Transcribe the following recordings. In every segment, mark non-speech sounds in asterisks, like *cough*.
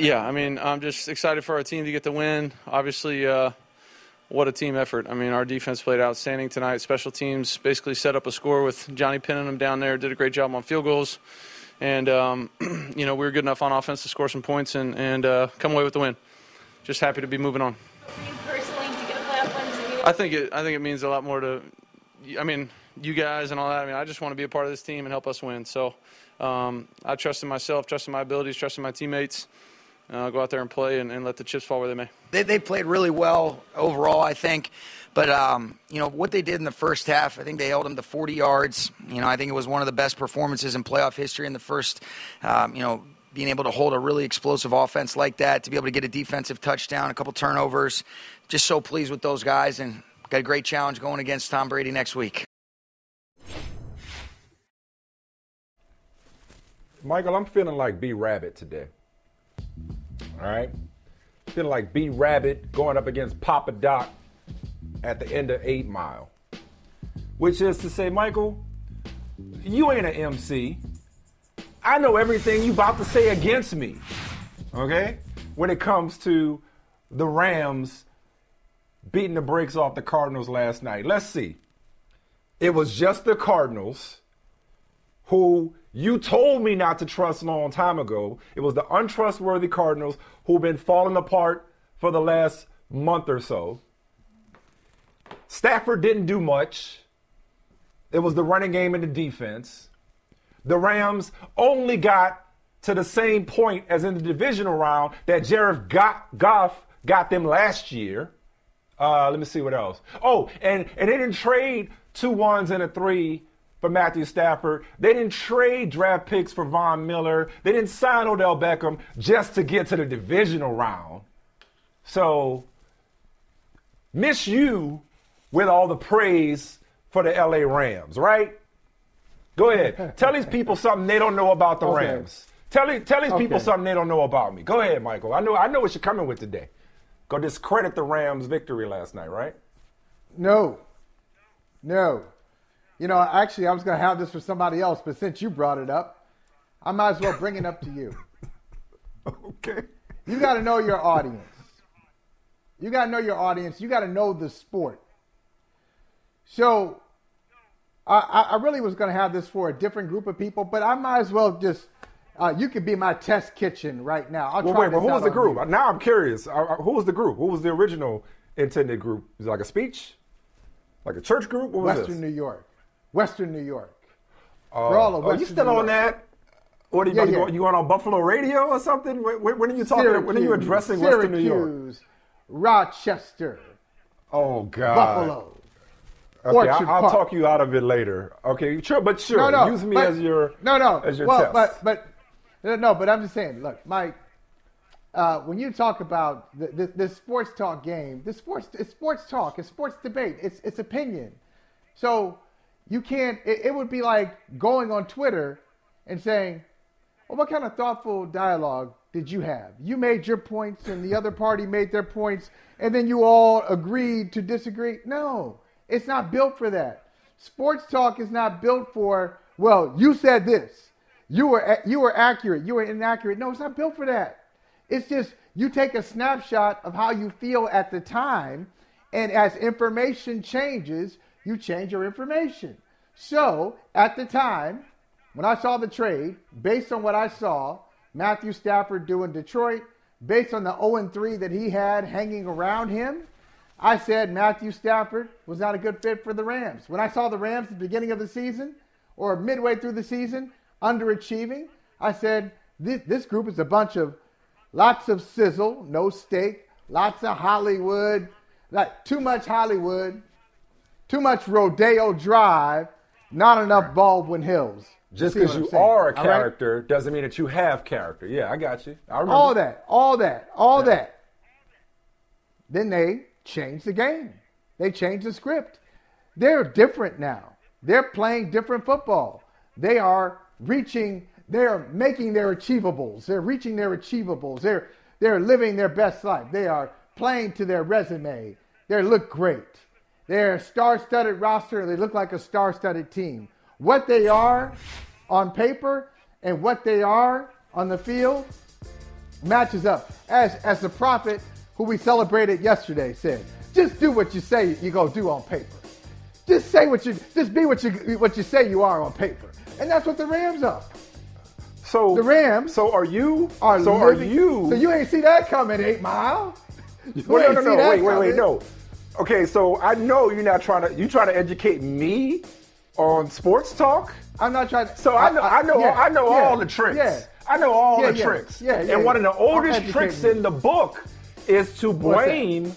Yeah, I mean, I'm just excited for our team to get the win. Obviously, uh, what a team effort. I mean, our defense played outstanding tonight. Special teams basically set up a score with Johnny pinning them down there, did a great job on field goals. And, um, *clears throat* you know, we were good enough on offense to score some points and, and uh, come away with the win. Just happy to be moving on. I think it. I think it means a lot more to. I mean, you guys and all that. I mean, I just want to be a part of this team and help us win. So, um, I trust in myself, trust in my abilities, trust in my teammates. Uh, go out there and play and, and let the chips fall where they may. They, they played really well overall, I think. But, um, you know, what they did in the first half, I think they held them to 40 yards. You know, I think it was one of the best performances in playoff history in the first, um, you know, being able to hold a really explosive offense like that, to be able to get a defensive touchdown, a couple turnovers. Just so pleased with those guys and got a great challenge going against Tom Brady next week. Michael, I'm feeling like B Rabbit today. All right? Feeling like B Rabbit going up against Papa Doc at the end of 8 Mile. Which is to say, Michael, you ain't an MC. I know everything you about to say against me. Okay? When it comes to the Rams beating the brakes off the Cardinals last night. Let's see. It was just the Cardinals who you told me not to trust long time ago. It was the untrustworthy Cardinals who've been falling apart for the last month or so. Stafford didn't do much. It was the running game and the defense. The Rams only got to the same point as in the divisional round that Jared Goff got them last year. Uh, let me see what else. Oh, and, and they didn't trade two ones and a three for Matthew Stafford. They didn't trade draft picks for Von Miller. They didn't sign Odell Beckham just to get to the divisional round. So, miss you with all the praise for the LA Rams, right? Go ahead. *laughs* tell these people something they don't know about the Okay. Rams. Tell, these- tell these people something they don't know about me. Go ahead, Michael. I know I know what you're coming with today. Go discredit the Rams' victory last night, right? No. No. You know, actually, I was going to have this for somebody else, but since you brought it up, I might as well bring it up to you. *laughs* Okay. You got to know your audience. You got to know your audience. You got to know the sport. So, I, I really was going to have this for a different group of people, but I might as well just. Uh, you could be my test kitchen right now. I'll Well, wait, but who was the group? you. Now I'm curious. Uh, uh, who was the group? Who was the original intended group? Was it like a speech? Like a church group? What was Western? New York. Western New York. Uh, For all of oh, you still New on York. that? What are you, Yeah, yeah. go, you going on Buffalo Radio or something? When, when are you talking? when are you Syracuse, addressing Western New York? Rochester, Oh God. Buffalo. Okay, Orchard I, I'll Park. talk you out of it later. Okay, sure, but sure, No, no. use me but- as your no, no. as your well, test. but but no, but I'm just saying. Look, Mike. Uh, when you talk about the, the, the sports talk game, the sports it's sports talk, it's sports debate, it's it's opinion. So you can't. It, it would be like going on Twitter and saying, "Well, what kind of thoughtful dialogue did you have? You made your points, and the other party made their points, and then you all agreed to disagree." No, it's not built for that. Sports talk is not built for. Well, you said this. You were you were accurate. You were inaccurate. No, it's not built for that. It's just you take a snapshot of how you feel at the time, and as information changes, you change your information. So at the time, when I saw the trade, based on what I saw, Matthew Stafford do in Detroit, based on the 0 3 that he had hanging around him, I said Matthew Stafford was not a good fit for the Rams. When I saw the Rams at the beginning of the season or midway through the season underachieving, I said this, this group is a bunch of lots of sizzle, no steak, lots of Hollywood, like too much Hollywood, too much Rodeo Drive, not enough Baldwin Hills. Just because you are a all right? character doesn't mean that you have character. Yeah, I got you. I remember. all that, all that, all that. Then they changed the game. They changed the script. They're different now. They're playing different football. They are reaching, they're making their achievables. They're reaching their achievables. They're they're living their best life. They are playing to their resume. They look great. They're a star-studded roster. They look like a star-studded team. What they are on paper and what they are on the field matches up. As as the prophet who we celebrated yesterday said, just do what you say you go do on paper. Just say what you just be what you what you say you are on paper. And that's what the Rams are. So The Rams So are you? Are so living- are you? So you ain't see that coming, eight mile. *laughs* You no, see no, that wait, wait, wait, no. Okay, so I know you're not trying to. You trying to educate me on sports talk? I'm not trying to So I know, I, know, yeah, I know yeah, all the tricks. Yeah. I know all Yeah, the tricks. yeah, yeah, and one of the oldest tricks me. in the book is to blame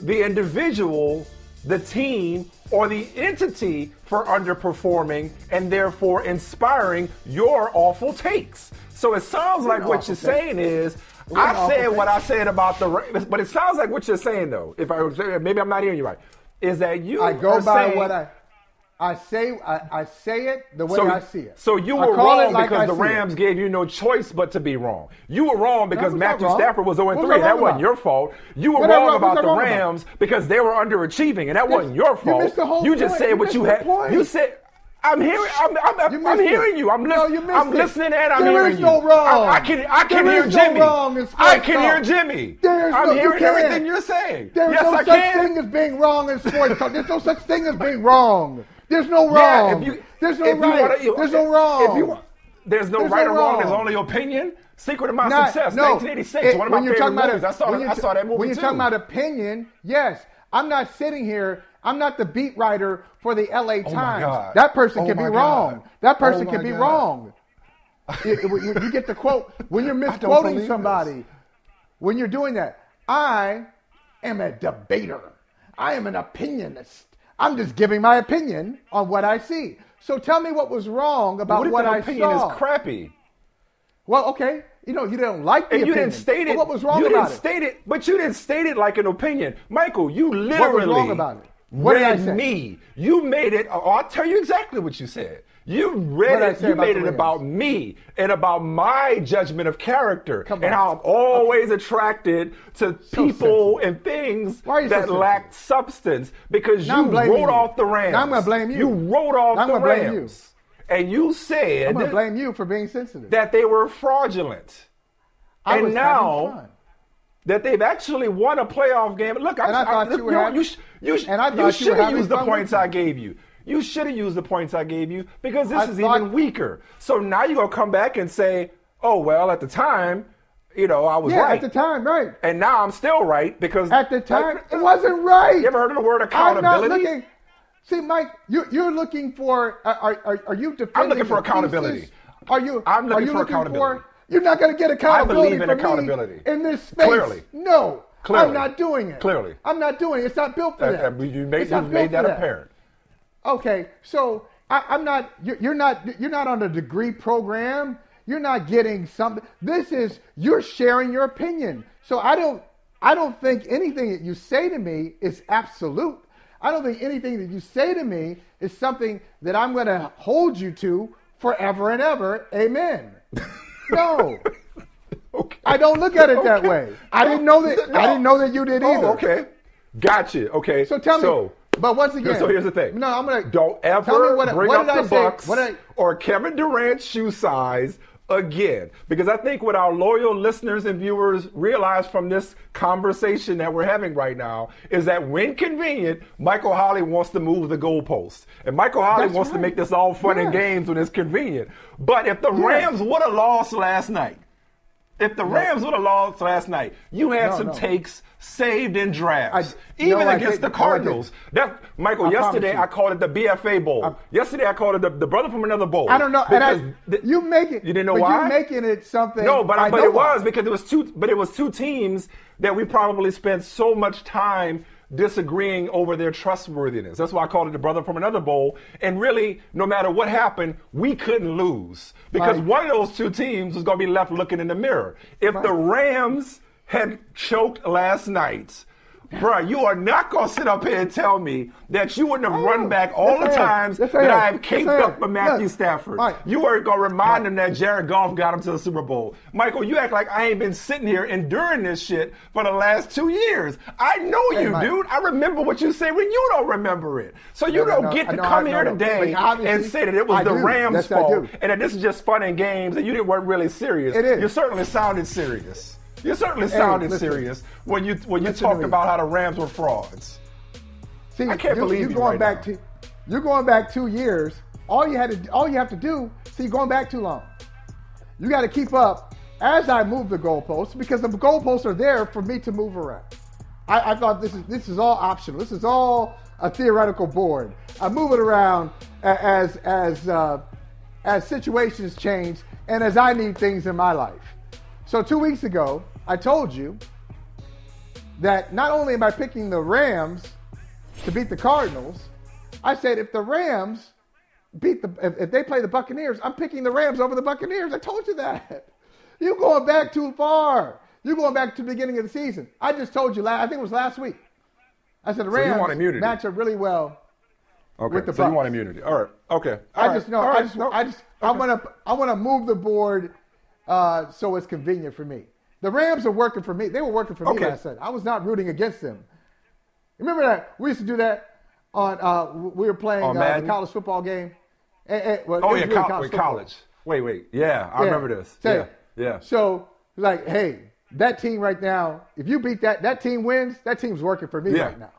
the individual, the team, or the entity for underperforming and therefore inspiring your awful takes. So it sounds like what you're saying is. I said what I said about the, Ra- but it sounds like what you're saying though. If I maybe I'm not hearing you right, is that you I go are by saying- what I I say I, I say it the way so, I see it. So you were wrong like because I the. Rams gave you no choice but to be wrong. You were wrong because Matthew wrong? Stafford was 0 What was 3. That wasn't about? your fault. You were What wrong wrong- about the wrong about? Rams because they were underachieving, and that wasn't your fault. the whole just point. said You what you had. You said. I'm hearing. I'm, I'm, I'm, You it. hearing you. I'm No, listening. you I'm listening, and I'm There hearing is you. no wrong. I, I can. I can There hear is no Jimmy. wrong in I can hear. Jimmy. There is I'm no, hearing can't. everything you're saying. There's yes, no I such can. thing as being wrong in sports. talk. There's no such thing as being wrong. There's no Yeah, wrong. if you, there's no you right. wanna- you- there's no wrong. If you, there's no There's right no or wrong. There's only opinion. Secret of My Not- Success, no, 1986. it- one of my favorite about movies. saw, that, I saw that movie When you're talking about opinion, yes, I'm not sitting here. I'm not the beat writer for the LA Times. Oh my God. That person Oh can be my wrong. That oh person Oh can be God. wrong. *laughs* You- you, you get the quote when you're misquoting somebody. When you're doing that, I am a debater. I am an opinionist. I'm just giving my opinion on what I see. So tell me what was wrong about what if what I opinion saw. is crappy? Well, okay, you know you don't like the And you opinion. didn't state it. what was wrong you about didn't it? state it, but you didn't state it like an opinion, Michael. You literally What was wrong about it? What did I read say? me. You made it. Oh, I'll tell you exactly what you said. You read I it. You made it about me and about my judgment of character Come and how I'm always attracted to people sensitive. and things Why are you so that sensitive? lack substance because Now you wrote you. off the Rams. Now I'm gonna blame you. You wrote off Now I'm the gonna blame you. Rams. And you said I'm going to blame you for being sensitive. that they were fraudulent. I and now- that they've actually won a playoff game. Look, And I thought look, you were you, you, sh- and I thought you should have used the points I gave you. You should have used the points I gave you because this I is thought- even weaker. So now you're gonna come back and say, "Oh well, at the time, you know, I was Yeah, right." at the time, right. and now I'm still right because At the time, it wasn't right. You ever heard of the word accountability? I'm not looking. See, Mike, you, you're looking for. Uh, are, are, are you defending? I'm looking for accountability. thesis? Are you? I'm looking are you for looking accountability. For, you're not going to get accountability. I believe in from accountability. in this space. Clearly. no. Clearly. I'm not doing it. Clearly. I'm not doing it. It's not built for Uh, that. uh, you made, you built made that for apparent. Okay, so I, I'm not. You're, you're not. You're not on a degree program. You're not getting something. This is you're sharing your opinion. So I don't. I don't think anything that you say to me is absolute. I don't think anything that you say to me is something that I'm going to hold you to forever and ever. Amen. *laughs* No, Okay. I don't look at it that way. I didn't know that. I didn't know that you did oh, either. Oh, okay. Gotcha. Okay. So tell me. So, but once again, So here's the thing. No, I'm gonna don't ever tell me what, bring what up did I the say? Bucks What I, or Kevin Durant's shoe size again, because I think what our loyal listeners and viewers realize from this conversation that we're having right now is that when convenient, Michael Holley wants to move the goalposts, and Michael Holley That's wants to make this all fun and games when it's convenient. But if the Yes. Rams would have lost last night. If the Rams would have lost last night, you had No, some no. takes saved in drafts, I- even against the didn't. No, I Cardinals. That Michael, I yesterday. I called it the BFA Bowl. I- yesterday I called it the, the brother from another bowl. I don't know. And I, you make it. You didn't know why? You're making it something. no, but I but it why. was because it was two. But it was two teams that we probably spent so much time disagreeing over their trustworthiness. That's why I called it the brother from another bowl. And really, no matter what happened, we couldn't lose because Right. one of those two teams was going to be left looking in the mirror. If the Rams had choked last night, Bruh, you are not gonna sit up here and tell me that you wouldn't have I run back all the times that. I have caked Yes, I am. up for Matthew Yes. Stafford. Right. You weren't gonna remind him that Jared Goff got him to the Super Bowl. Michael, you act like I ain't been sitting here enduring this shit for the last two years. I know Hey, you, Mike. dude. I remember what you say when you don't remember it. So you No, no, don't no. get I to come here no. today and say that it was I the do. Rams' Yes, fault and that this is just fun and games and you didn't weren't really serious. It is. You certainly sounded serious. You certainly Hey, sounded listen. serious when you when you talked about how the Rams were frauds. See, I can't you, believe you're you going right back now. to you're going back two years. All you had to all you have to do. See, going back too long. You got to keep up as I move the goalposts because the goalposts are there for me to move around. I, I thought this is this is all optional. This is all a theoretical board. I move it around as as uh, as situations change and as I need things in my life. So two weeks ago, I told you that not only am I picking the Rams to beat the Cardinals, I said if the Rams beat the if, if they play the Buccaneers, I'm picking the Rams over the Buccaneers. I told you that. *laughs* You're going back too far. You're going back to the beginning of the season. I just told you last I think it was last week. I said the So Rams want immunity. match up really well. Okay, With the so you want immunity. All right. Okay. I All just right. know All I right. just No. I just I Okay. want to I want to move the board uh, so it's convenient for me. The Rams are working for me. They were working for me Okay. last night. I was not rooting against them. Remember that we used to do that on uh, we were playing On uh, the college football game. Eh, eh, well, Oh yeah, really col- college wait, college. Wait, wait. Yeah, I Yeah. remember this. Yeah, yeah. So like, hey, that team right now, if you beat that that team wins, that team's working for me Yeah. right now.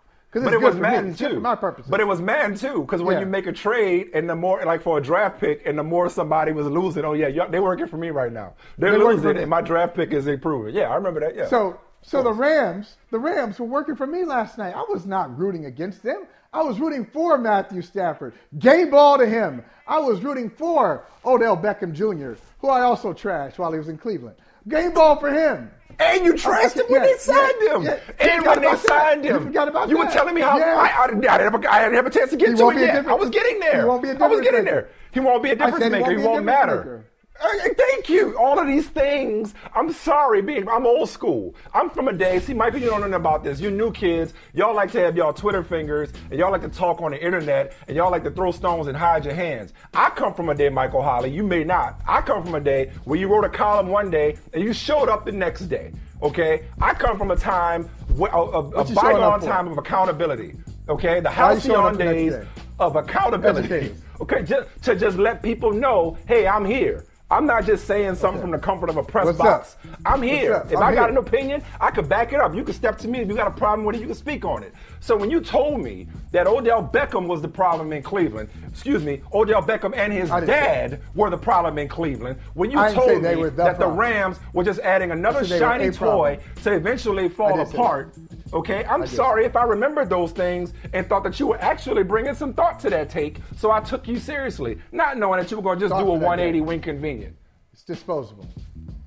But it was me. Too. my purposes. But it was Madden too, because when Yeah. you make a trade and the more, like for a draft pick, and the more somebody was losing, oh yeah, they're working for me right now. They're They're losing, and my draft pick is improving. Yeah, I remember that. Yeah. So so the Rams, the Rams were working for me last night. I was not rooting against them. I was rooting for Matthew Stafford. Game ball to him. I was rooting for Odell Beckham Jr., who I also trashed while he was in Cleveland. Game ball for him. And you trashed him when Yeah, they signed yeah, him. yeah. And when they that. signed You him. forgot about You were telling me how. I, I, I, didn't have a, I didn't have a chance to get He to it yet. I was getting there. he won't be a I was difference getting maker. there. He won't be a difference said he maker. won't He won't difference matter. Thank you. All of these things. I'm sorry, being I'm old school. I'm from a day. See, Michael, you don't know about this. You new kids. Y'all like to have y'all Twitter fingers, and y'all like to talk on the internet, and y'all like to throw stones and hide your hands. I come from a day, Michael Holley. You may not. I come from a day where you wrote a column one day and you showed up the next day. Okay. I come from a time, a, a, a What you showing bygone time of accountability. Okay. The Why you showing halcyon up the next days day? of accountability. Okay, just to just let people know, hey, I'm here. I'm not just saying something from the comfort of a press What's box. up? I'm here. If I'm I got here. an opinion, I could back it up. You can step to me. If you got a problem with it, you can speak on it. So when you told me that Odell Beckham was the problem in Cleveland, excuse me, Odell Beckham and his I didn't say dad were the problem in Cleveland. When you I didn't say told me the that the. Rams were just adding another I said they were shiny a problem. toy to eventually fall apart. Okay, I'm sorry if I remembered those things and thought that you were actually bringing some thought to that take, so I took you seriously, not knowing that you were going to just Thought do a 180 game. win convenient. It's disposable.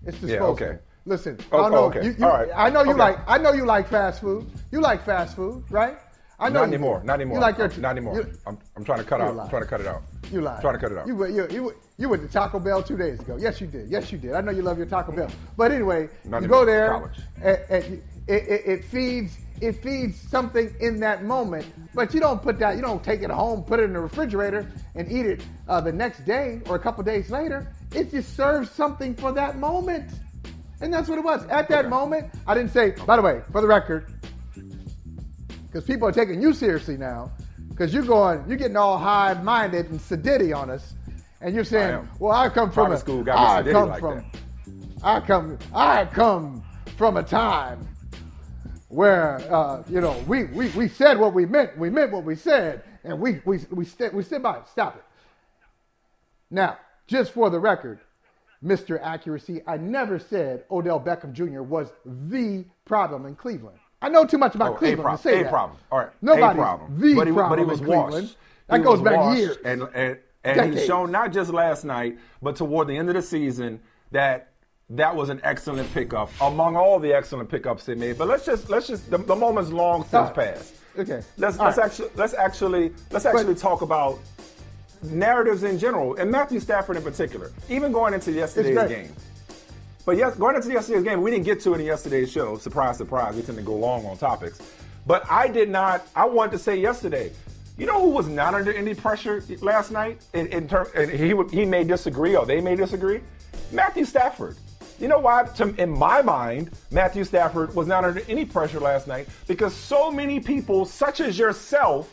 It's Yeah, disposable. okay. Listen, Oh, I know. oh, okay. You, you, All right. I know you Okay. like. I know you like fast food. You like fast food, right? I know Not anymore. Not anymore. You like your I'm- not anymore. I'm, I'm trying to cut out. lie. I'm trying to cut it out. you lied. I'm trying to cut it out. You, went- you, you, you went to Taco Bell two days ago. Yes, you did. Yes, you did. I know you love your Taco Bell. But anyway, Not you go there, College. and, and it, it, it feeds it feeds something in that moment. But you don't put that. You don't take it home, put it in the refrigerator, and eat it uh, the next day or a couple days later. It just serves something for that moment. And that's what it was. At that Okay. moment, I didn't say, by the way, for the record, because people are taking you seriously now, because you're going, you're getting all high-minded and sedity on us, and you're saying. "Well, I come from Private a, school got I come like from, that. I come, I come from a time where uh, you know we, we we said what we meant, we meant what we said, and we we we st- we stood by it. Stop it. Now, just for the record, Mr. Accuracy, I never said Odell Beckham Jr. was the problem in Cleveland. I know too much about Oh, Cleveland problem. to say a that. problem. All right. Nobody's a problem. the but he, problem but he in was Cleveland. washed. That He goes back years. And and, and he Decades. shown not just last night, but toward the end of the season that that was an excellent pickup among all the excellent pickups they made. But let's just let's just the, the moment's long since right. passed. Okay. Let's All let's right. actually let's actually let's actually talk about narratives in general and Matthew Stafford in particular. Even going into yesterday's game. But yes, going into yesterday's game, we didn't get to it in yesterday's show. Surprise, surprise. We tend to go long on topics. But I did not. I wanted to say yesterday. You know who was not under any pressure last night? In, in term, and he would- he may disagree, or they may disagree. Matthew Stafford. You know why? To, in my mind, Matthew Stafford was not under any pressure last night because so many people, such as yourself,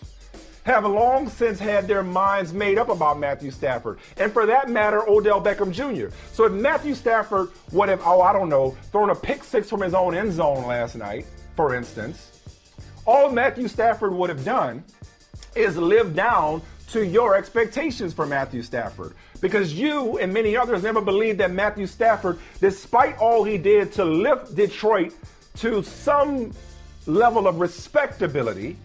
have long since had their minds made up about Matthew Stafford. And for that matter, Odell Beckham Jr. So if Matthew Stafford would have, oh, I don't know, thrown a pick six from his own end zone last night, for instance, all Matthew Stafford would have done is live down to your expectations for Matthew Stafford. Because you and many others never believed that Matthew Stafford, despite all he did to lift Detroit to some level of respectability,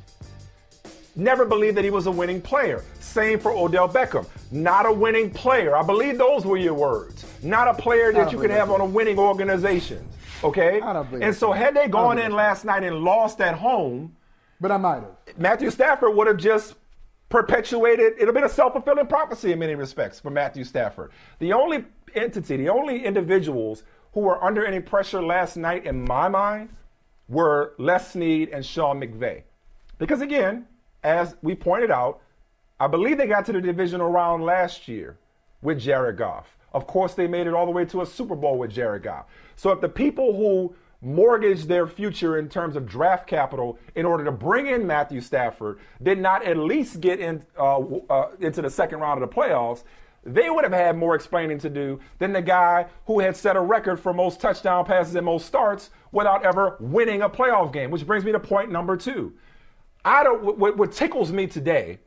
never believed that he was a winning player. Same for Odell Beckham. Not a winning player. I believe those were your words. Not a player that you could have on a winning organization. Okay? I don't believe And so had they gone in last night and lost at home, But I might have. Matthew Stafford would have just perpetuated, have been a self fulfilling prophecy in many respects for Matthew Stafford. The only entity, the only individuals who were under any pressure last night, in my mind, were Les Snead and Sean McVay. Because again, as we pointed out, I believe they got to the divisional round last year with Jared Goff. Of course, they made it all the way to a Super Bowl with Jared Goff. So if the people who mortgaged their future in terms of draft capital in order to bring in Matthew Stafford did not at least get in, uh, uh, into the second round of the playoffs, they would have had more explaining to do than the guy who had set a record for most touchdown passes and most starts without ever winning a playoff game. Which brings me to point number two. I don't. What, what tickles me today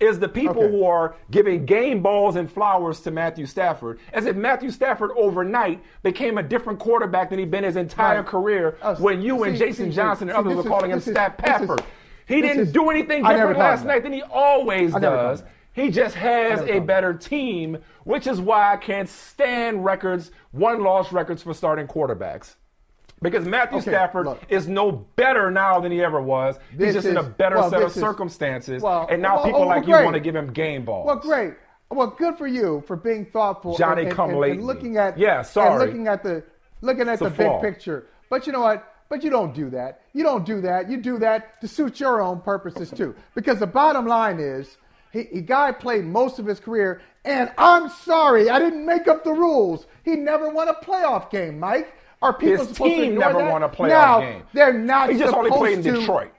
is the people Okay. who are giving game balls and flowers to Matthew Stafford, as if Matthew Stafford overnight became a different quarterback than he'd been his entire Right. career. Oh, when you and Jason see, Johnson and others were is- calling him Stat Pepper. He didn't is- do anything different last night than he always I never called does. He just has a better team, which is why I can't stand records, one loss records for starting quarterbacks. Because Matthew Okay, Stafford look. is no better now than he ever was. He's This just in a better well, set of is- circumstances. well, and now well, people oh, like you want to give him game balls. Well, great. Well, good for you for being thoughtful. Johnny and, come and, and looking at Yeah, sorry. and looking at the looking at It's the big flaw. picture. But you know what? But you don't do that. You don't do that. You do that to suit your own purposes too. Because the bottom line is, he, he guy played most of his career, and I'm sorry, I didn't make up the rules. He never won a playoff game, Mike. Are people His supposed team ignore never that? won a playoff now, game. They're not He just only played in to- Detroit.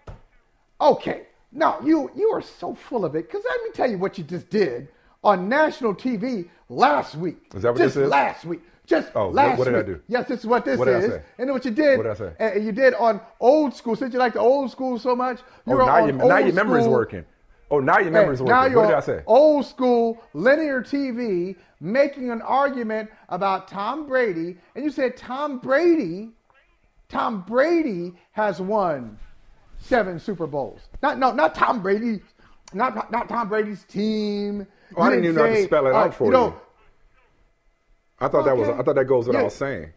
Okay. Now you you are so full of it because let me tell you what you just did on national TV last week. Is that what just this is? Last week. Just Oh, what- last what did I do? Yes, this is what this What did I is. say? And what you did? What did I say? And you did on old school. Since you like the old school so much, you Oh, now, your, now your memory's working. Oh, now your Hey, memory's now working. you're What did I say? Old school linear TV making an argument about Tom Brady, and you said Tom Brady, Tom Brady has won seven Super Bowls. Not no, not Tom Brady, not not Tom Brady's team. Oh, I You didn't even know how to spell it uh, out for you. Know, you. I thought that was. Okay. I thought that goes without Yeah. saying.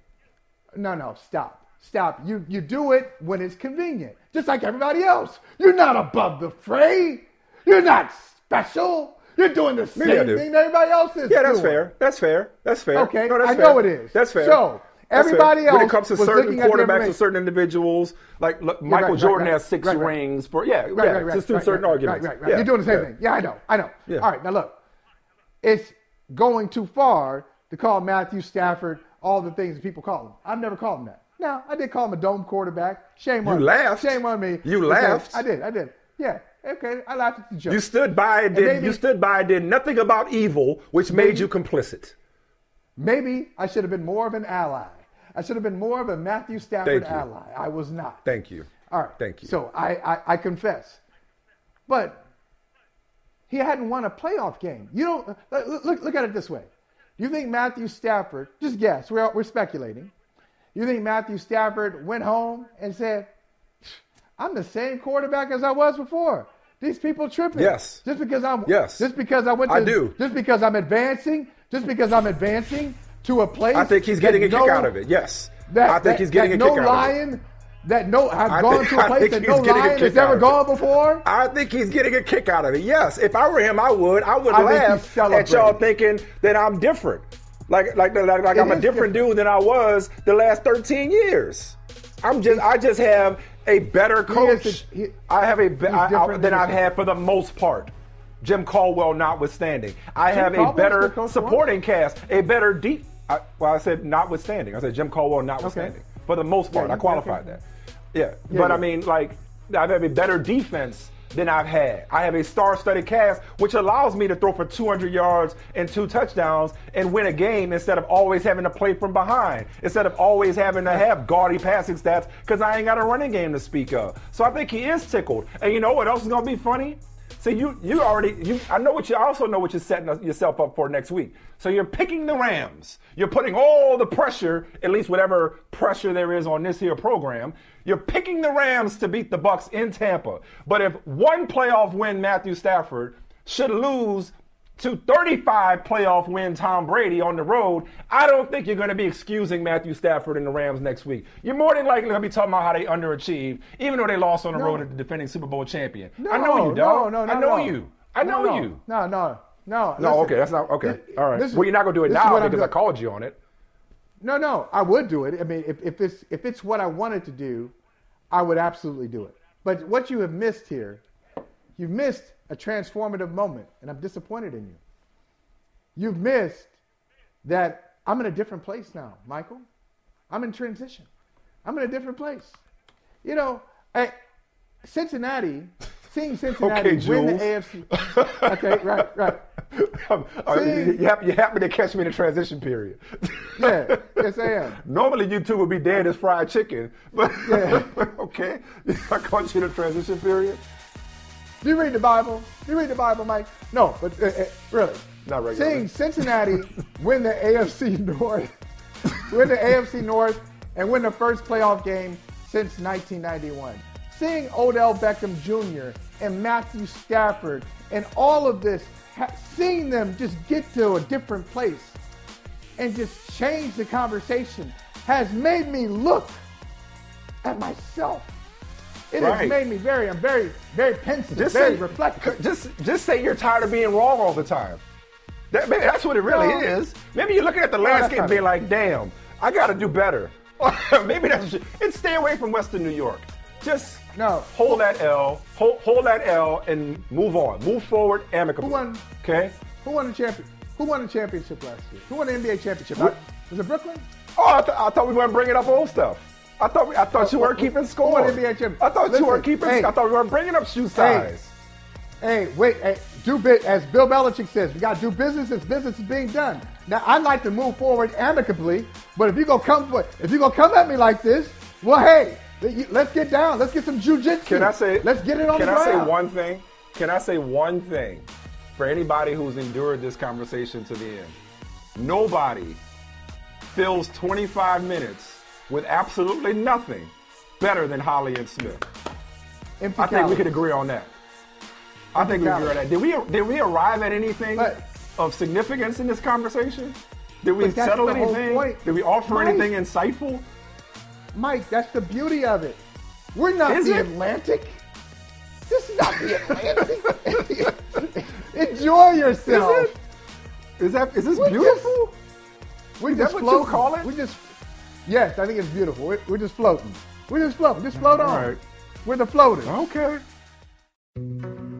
No, no, stop. Stop. You you do it when it's convenient. Just like everybody else. You're not above the fray. You're not special. You're doing the same thing that everybody else is Yeah, that's doing. fair. That's fair. That's fair. Okay, no, I fair. know it is. That's fair. So, That's fair. everybody when it comes to certain looking at the quarterbacks or certain individuals, like look, Michael right, Jordan right, has six rings for yeah, Right, yeah, right, right. just do right, certain arguments. Right, right, right. Yeah, You're doing the same yeah. thing. Yeah, I know. I know. Yeah. All right, now look. It's going too far to call Matthew Stafford all the things that people call him. I've never called him that. Now, I did call him a dome quarterback. Shame on You laughed. Shame on me. You laughed. I did. I did. Yeah. Okay. I laughed at the joke. You stood by and did. maybe- you stood by and did nothing about evil, which made you complicit. Maybe I should have been more of an ally. I should have been more of a Matthew Stafford you. ally. I was not. Thank you. All right. Thank you. So I, I, I confess. But he hadn't won a playoff game. You don't look, look, look at it this way. You think Matthew Stafford, just guess, we're, we're speculating. You think Matthew Stafford went home and said, I'm the same quarterback as I was before. These people tripping. Yes. Just because I'm Yes. just because I went to I do. just because I'm advancing, just because I'm advancing to a place. I think he's getting a that kick out of it. Yes, That, I think that- he's getting a no kick out of it. lion, that no I've I gone think- to a place that no lion has ever gone before. I think he's getting a kick out of it. Yes, if I were him, I would. I would I laugh at y'all thinking that I'm different, like like like, like I'm a different different. dude than I was the last 13 years. I'm just I just have a better He is coach. he- I have a be- I- I- than I've had for the most part. Jim Caldwell notwithstanding, I Jim have a better coach supporting cast, a better deep. I, well, I said notwithstanding. I said Jim Caldwell notwithstanding. For the most part, Yeah, I qualified okay. that. Yeah, Yeah, but I mean, like, I have a better defense than I've had. I have a star-studded cast, which allows me to throw for 200 yards and two touchdowns and win a game instead of always having to play from behind, instead of always having to have gaudy passing stats because I ain't got a running game to speak of. So I think he is tickled. And you know what else is gonna be funny? See, you you already you I know what you I also know what you're setting yourself up for next week. So you're picking the Rams. You're putting all the pressure, at least whatever pressure there is on this here program. You're picking the Rams to beat the Bucks in Tampa. But if one playoff win Matthew Stafford should lose to 35 playoff win Tom Brady on the road, I don't think you're going to be excusing Matthew Stafford and the Rams next week. You're more than likely going to be talking about how they underachieved, even though they lost on the No. road to the defending Super Bowl champion. No, I know you, dog. no, no, no, I know no. you. I know no, you. No, no, no. No, listen. okay, that's not okay. All right. is- well, you're not going to do it now because I called you on it. No, no, I would do it. I mean, if, if it's if it's what I wanted to do, I would absolutely do it. But what you have missed here, you've missed a transformative moment, and I'm disappointed in you. You've missed that I'm in a different place now, Michael. I'm in transition. I'm in a different place. You know, I, Cincinnati, seeing Cincinnati Okay, win the. AFC. Okay, right, right. *laughs* You, you happen, you happen to catch me in the transition period. *laughs* Yeah, yes, I am. Normally, you two would be dead as fried chicken, but Yeah. *laughs* okay, I caught you in the transition period. Do you read the Bible? Do you read the Bible, Mike? No, but uh, uh, really. Not regularly. Seeing Cincinnati win the AFC North, win the AFC North, and win the first playoff game since 1991. Seeing Odell Beckham Jr. and Matthew Stafford and all of this, seeing them just get to a different place and just change the conversation has made me look at myself. It has made me very, I'm very, very pensive, Just very say, reflective. Just, just say you're tired of being wrong all the time. That, maybe that's what it really No. is. Maybe you're looking at the landscape, and being it. like, "Damn, I got to do better." *laughs* maybe that's and stay away from Western New York. Just No. hold that L, hold, hold that L, and move on. Move forward amicably. Who won? Okay. Who won the champion? Who won the championship last year? Who won the NBA championship? What? Was it Brooklyn? Oh, I, th- I thought we weren't bringing up old stuff. I thought we, I thought you weren't who- keeping who score. won the NBA championship? I thought you weren't keeping. hey. I thought we weren't bringing up shoe size. Hey, wait, hey, do bit as Bill Belichick says, we got to do business as business is being done. Now, I'd like to move forward amicably, but if you gonna come if you gonna come at me like this, well, hey, let's get down, let's get some jujitsu. Can I say? Let's get it on Can the I ground. say one thing? Can I say one thing for anybody who's endured this conversation to the end? Nobody fills 25 minutes with absolutely nothing better than Holley and Smith. I think we could agree on that. I think we agree on that. Did we did we arrive at anything But- of significance in this conversation? Did we settle anything? Did we offer Right. anything insightful? Mike, that's the beauty of it. We're not Is the it? Atlantic. This is not the Atlantic. *laughs* Enjoy yourself. Is it? Is that is this We're beautiful? We just what you floating. call it? We just yes, I think it's beautiful. We're, we're just floating. We're just floating. Just float on. All right. We're the floaters. Okay.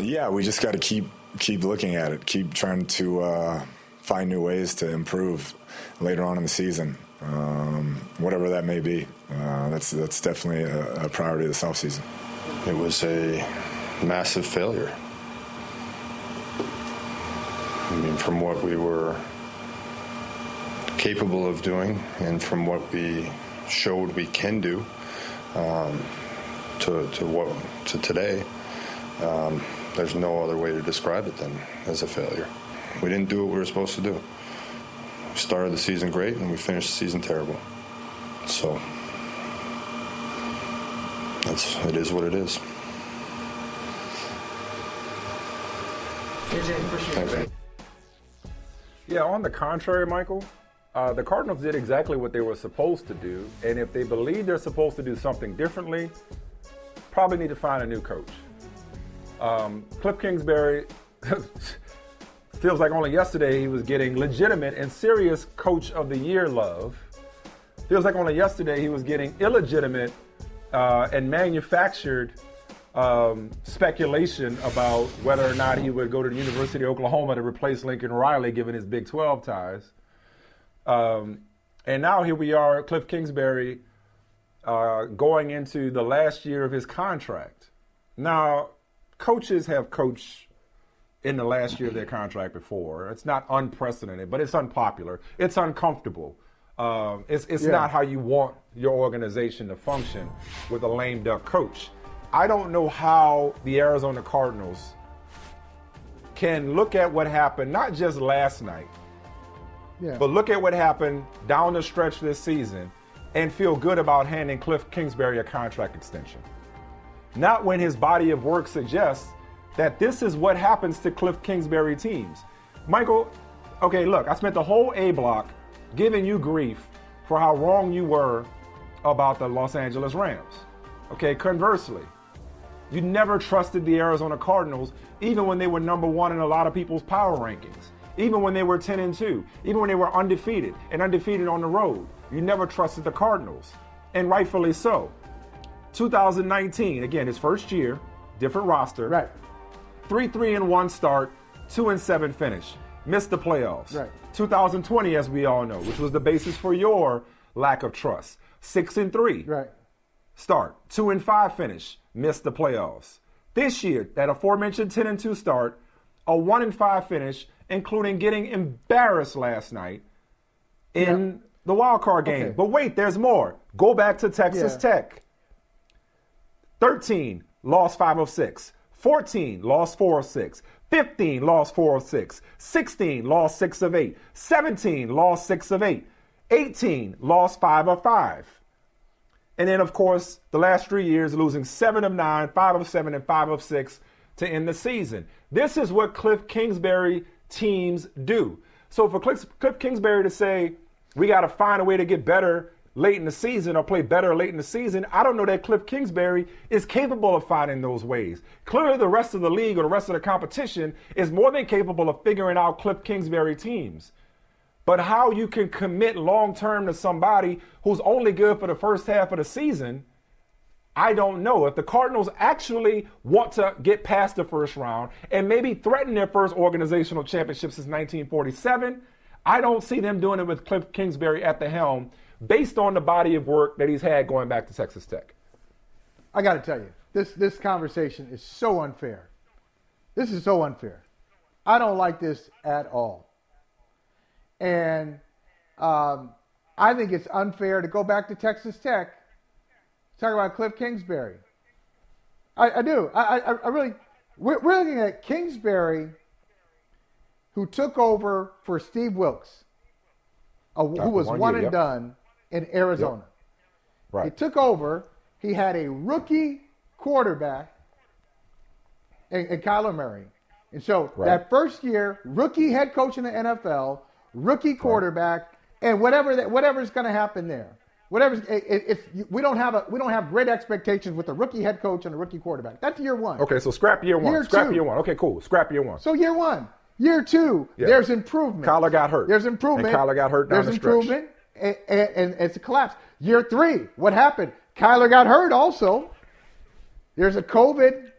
Yeah, we just got to keep keep looking at it, keep trying to uh, find new ways to improve later on in the season, um, whatever that may be. Uh, that's that's definitely a, a priority this offseason. It was a massive failure. I mean, from what we were capable of doing and from what we showed we can do um, to, to what to today, um, there's no other way to describe it than as a failure. We didn't do what we were supposed to do. We started the season great and we finished the season terrible. So that's it is what it is. Thanks. Yeah, on the contrary, Michael, uh, the Cardinals did exactly what they were supposed to do. And if they believe they're supposed to do something differently, probably need to find a new coach. Um, Cliff Kingsbury *laughs* feels like only yesterday he was getting legitimate and serious Coach of the Year love. Feels like only yesterday he was getting illegitimate uh, and manufactured um, speculation about whether or not he would go to the University of Oklahoma to replace Lincoln Riley, given his Big 12 ties. Um, and now here we are, Cliff Kingsbury, uh, going into the last year of his contract. Now, coaches have coached in the last year of their contract before. It's not unprecedented, but it's unpopular. It's uncomfortable. Um, it's it's Yeah. not how you want your organization to function with a lame duck coach. I don't know how the Arizona Cardinals can look at what happened not just last night, Yeah. but look at what happened down the stretch this season and feel good about handing Cliff Kingsbury a contract extension. Not when his body of work suggests that this is what happens to Cliff Kingsbury teams. Michael, okay, look, I spent the whole A block giving you grief for how wrong you were about the Los Angeles Rams. Okay, conversely, you never trusted the Arizona Cardinals, even when they were number one in a lot of people's power rankings, even when they were 10 and 2, even when they were undefeated and undefeated on the road. You never trusted the Cardinals, and rightfully so. 2019, again, his first year, different roster. right. 3 3 and 1 start, 2 and 7 finish. Missed the playoffs. Right. 2020, as we all know, which was the basis for your lack of trust. 6 and 3 Right. start, two and five finish, missed the playoffs. This year, that aforementioned 10 and 2 start, a one and five finish, including getting embarrassed last night in the wild card game. Okay. But wait, there's more. Go back to Texas Yeah. Tech. 13, lost 5 of 6. 14, lost 4 of 6. 15, lost 4 of 6. 16, lost 6 of 8. 17, lost 6 of 8. 18, lost 5 of 5. And then, of course, the last three years, losing seven of nine, five of seven, and five of six to end the season. This is what Cliff Kingsbury teams do. So for Cliff Kingsbury to say, we got to find a way to get better late in the season or play better late in the season, I don't know that Cliff Kingsbury is capable of finding those ways. Clearly, the rest of the league or the rest of the competition is more than capable of figuring out Cliff Kingsbury teams. But how you can commit long term to somebody who's only good for the first half of the season, I don't know. If the Cardinals actually want to get past the first round and maybe threaten their first organizational championship since 1947, I don't see them doing it with Cliff Kingsbury at the helm based on the body of work that he's had going back to Texas Tech. I got to tell you, this this conversation is so unfair. This is so unfair. I don't like this at all. And um, I think it's unfair to go back to Texas Tech, talk about Cliff Kingsbury. I, I do. I, I, I really. We're, we're looking at Kingsbury, who took over for Steve Wilks, uh, who was one one year, and yep. done in Arizona. He Right. took over. He had a rookie quarterback in, in Kyler Murray. And so Right. that first year, rookie head coach in the NFL, rookie quarterback, and whatever that whatever's going to happen there. Whatever's it, it's we don't have a we don't have great expectations with a rookie head coach and a rookie quarterback. That's year one. Okay, so scrap year one. Year scrap two. year one. Okay, cool. Scrap year one. So year one, year two, Yeah. there's improvement. Kyler got hurt. There's improvement. And Kyler got hurt down There's the stretch. improvement, and, and, and it's a collapse. Year three, what happened? Kyler got hurt also. There's a COVID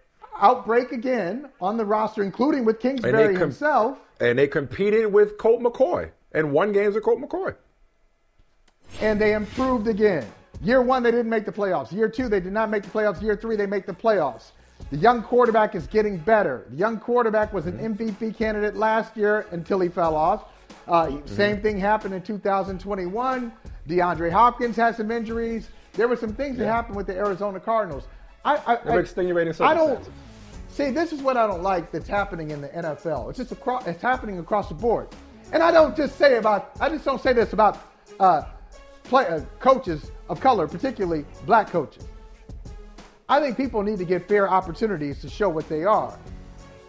outbreak again on the roster, including with Kingsbury com- himself. and they competed with Colt McCoy and won games with Colt McCoy. and they improved again. Year one, they didn't make the playoffs. Year two, they did not make the playoffs. Year three, they make the playoffs. The young quarterback is getting better. The young quarterback was an mm-hmm. MVP candidate last year until he fell off. Uh, Same thing happened in 2021. DeAndre Hopkins had some injuries. There were some things that happened with the Arizona Cardinals. I, I, were extenuating I don't see. This is what I don't like that's happening in the NFL. It's just across. It's happening across the board. And I don't just say about. I just don't say this about uh, play, uh, coaches of color, particularly black coaches. I think people need to get fair opportunities to show what they are.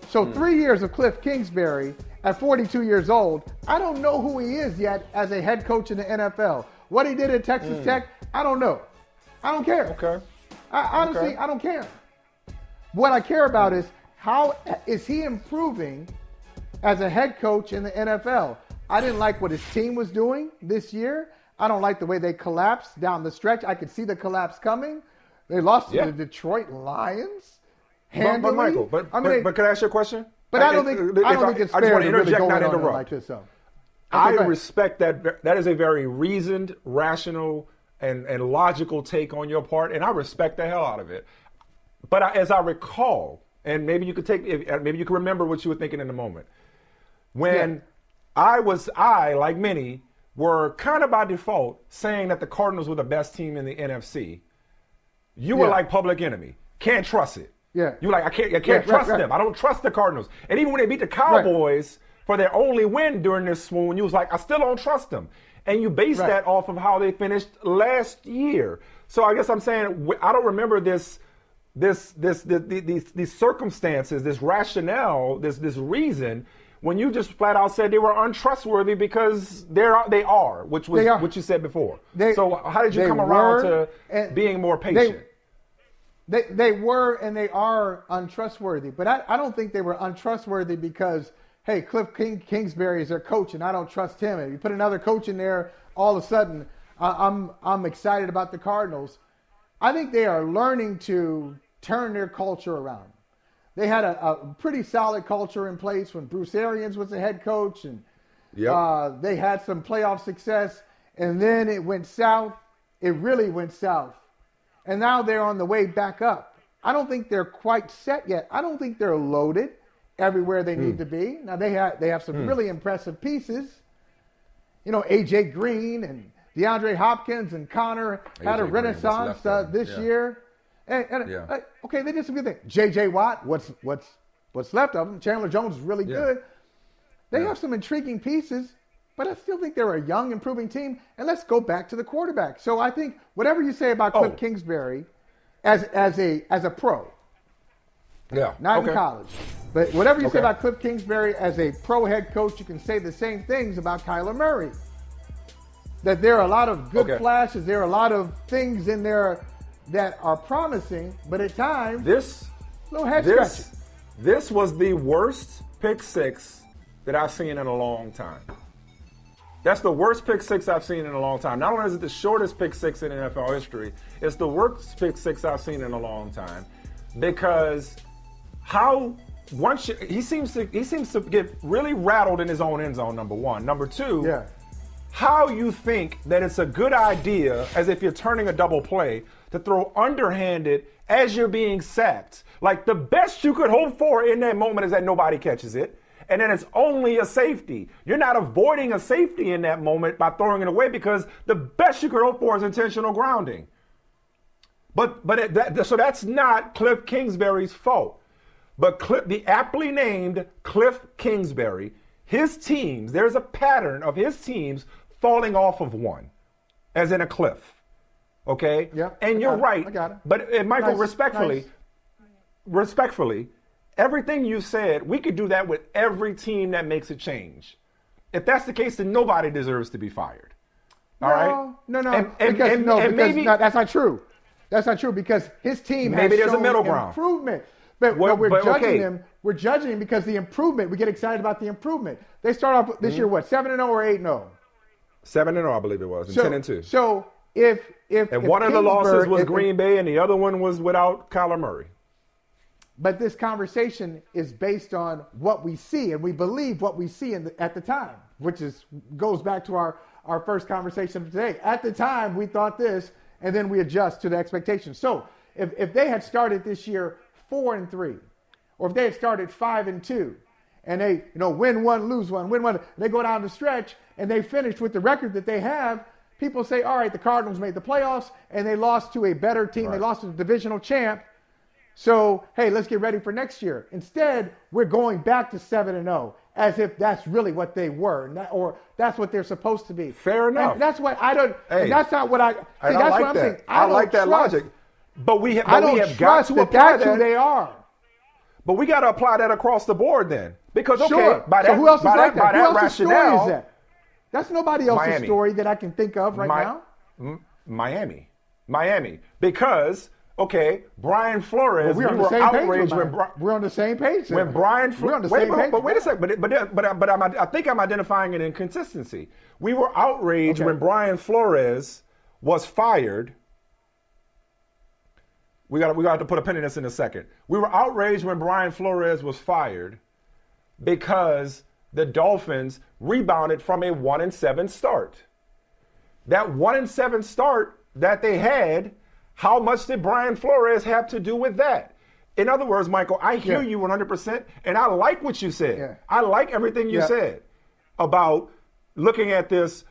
So Hmm. three years of Cliff Kingsbury at 42 years old, I don't know who he is yet as a head coach in the NFL. What he did at Texas hmm. Tech, I don't know. I don't care. Okay. I, honestly, Okay. I don't care. What I care about is how is he improving as a head coach in the NFL. I didn't like what his team was doing this year. I don't like the way they collapsed down the stretch. I could see the collapse coming. They lost Yeah. to the Detroit Lions. But, Handily. but Michael, but, I mean, but, but can I ask you a question? But I don't think I don't think it's fair to really go not in on it interrupt. like this. So. I respect that. That is a very reasoned, rational, and, and logical take on your part, and I respect the hell out of it. But I, as I recall, and maybe you could take, maybe you can remember what you were thinking in the moment. When Yeah. I was, I like many were kind of by default saying that the Cardinals were the best team in the NFC. You were like public enemy. Can't trust it. Yeah. You like I can't. I can't Yeah, trust right. them. I don't trust the Cardinals. And even when they beat the Cowboys for their only win during this swoon, you was like, I still don't trust them. And you base Right. that off of how they finished last year. So I guess I'm saying I don't remember this, this, this, the- the- these, these circumstances, this rationale, this, this reason. When you just flat out said they were untrustworthy because they're they are, which was what you said before. They- so how did you come around were, to being more patient? They, they they were and they are untrustworthy, but I, I don't think they were untrustworthy because, hey, Cliff King, Kingsbury is their coach and I don't trust him. And you put another coach in there, all of a sudden, I, I'm, I'm excited about the Cardinals. I think they are learning to turn their culture around. They had a, a pretty solid culture in place when Bruce Arians was the head coach, and Yep. uh, they had some playoff success, and then it went south. It really went south and now they're on the way back up. I don't think they're quite set yet. I don't think they're loaded everywhere they Hmm. need to be. Now they have they have some really impressive pieces. You know, AJ Green and DeAndre Hopkins and Conner had a Green, renaissance uh, this yeah. year. And, and, Yeah. uh, okay, they did some good things. JJ Watt, what's what's what's left of them? Chandler Jones is really Yeah. good. They have some intriguing pieces, but I still think they're a young, improving team. And let's go back to the quarterback. So I think whatever you say about Cliff Oh. Kingsbury, as as a as a pro, Yeah. not okay. in college, but whatever you say about Cliff Kingsbury as a pro head coach, you can say the same things about Kyler Murray. That there are a lot of good Okay. flashes, there are a lot of things in there that are promising, but at times, This little head this this was the worst pick six that I've seen in a long time. That's the worst pick six I've seen in a long time. Not only is it the shortest pick six in NFL history, it's the worst pick six I've seen in a long time. Because how once you, he seems to he seems to get really rattled in his own end zone. Number one, number two, Yeah. how you think that it's a good idea, as if you're turning a double play, to throw underhanded as you're being sacked. Like the best you could hope for in that moment is that nobody catches it. And then it's only a safety. You're not avoiding a safety in that moment by throwing it away because the best you could hope for is intentional grounding. But but it, that, so that's not Cliff Kingsbury's fault. But Cliff, the aptly named Cliff Kingsbury, his teams, there's a pattern of his teams falling off of one, as in a cliff. Okay? Yeah, And I you're it. right. I got it. But uh, Michael, Nice, respectfully, nice. respectfully, everything you said, we could do that with every team that makes a change. If that's the case, then nobody deserves to be fired. All right? No, no, no. And, and, because, and- no, because maybe, no, that's not true. That's not true because his team Maybe has there's a shown middle ground. improvement. But, Well, but we're but, judging okay. them. We're judging because the improvement. We get excited about the improvement. They start off this Mm-hmm. year what seven and zero or eight and zero. seven and zero, I believe it was, and So ten and two. So if if And if one of the losses was if- Green Bay, and the other one was without Kyler Murray. But this conversation is based on what we see, and we believe what we see in the, at the time, which is goes back to our our first conversation of today. At the time, we thought this, and then we adjust to the expectations. So if if they had started this year four and three, or if they had started five and two, and they you know win one, lose one, win one, they go down the stretch and they finish with the record that they have. People say, all right, the Cardinals made the playoffs and they lost to a better team. Right. They lost to the divisional champ. So, hey, let's get ready for next year. Instead, we're going back to 7 and 0 as if that's really what they were or that's what they're supposed to be. Fair enough. And that's what I don't hey, that's not what I see, I that's like what I'm that. saying. I, I like that trust, logic. But we, have, but I don't we have trust got to that apply that. who they are. But we got to apply that across the board then. Because okay, sure. by that, so who else is by like that, that, who else's rationale, story is that? That's nobody else's Miami. story that I can think of right Mi- now. M- Miami. Miami. Because, okay, Brian Flores, well, we're on we the were same outraged page when Bri- we're on the same page. Then. when Brian Flores, we're on the wait, same but, page. but wait a second, but but but, but, I'm, I think I'm identifying an inconsistency. We were outraged Okay. when Brian Flores was fired. We got we got to put a pin in this in a second. We were outraged when Brian Flores was fired because the Dolphins rebounded from a one and seven start. That one and seven start that they had, how much did Brian Flores have to do with that? In other words, Michael, I hear Yeah. you 100%, and I like what you said. Yeah. I like everything you Yeah. said about looking at this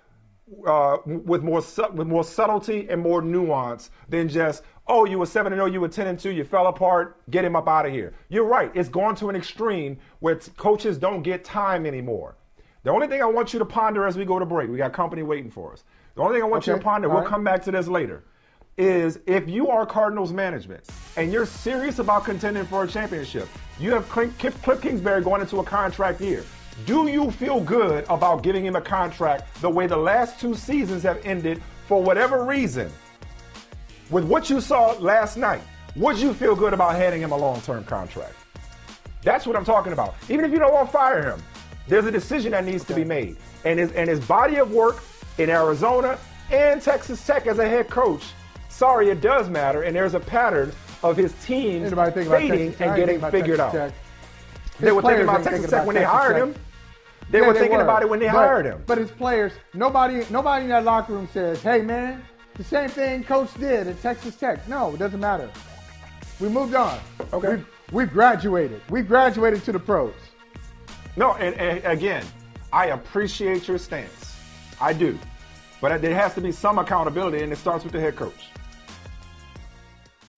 uh, with more su- with more subtlety and more nuance than just oh you were seven and zero you were ten and two you fell apart get him up out of here. You're right. It's gone to an extreme where t- coaches don't get time anymore. The only thing I want you to ponder as we go to break, we got company waiting for us. The only thing I want you to ponder, All we'll right. come back to this later, is if you are Cardinals management and you're serious about contending for a championship, you have Cliff Kingsbury going into a contract year. Do you feel good about giving him a contract the way the last two seasons have ended for whatever reason? With what you saw last night, would you feel good about handing him a long term contract? That's what I'm talking about. Even if you don't want to fire him, there's a decision that needs to be made. And his, and his body of work in Arizona and Texas Tech as a head coach, sorry, it does matter. And there's a pattern of his teams Anybody think about fading and getting figured out. Tech. They were thinking about Texas Tech when they hired him. They were thinking about it when they hired him. But his players, nobody, nobody in that locker room says, "Hey, man, the same thing Coach did at Texas Tech." No, it doesn't matter. We moved on. Okay. We've, we've graduated. We've graduated to the pros. No, and, and again, I appreciate your stance. I do. But there has to be some accountability, and it starts with the head coach.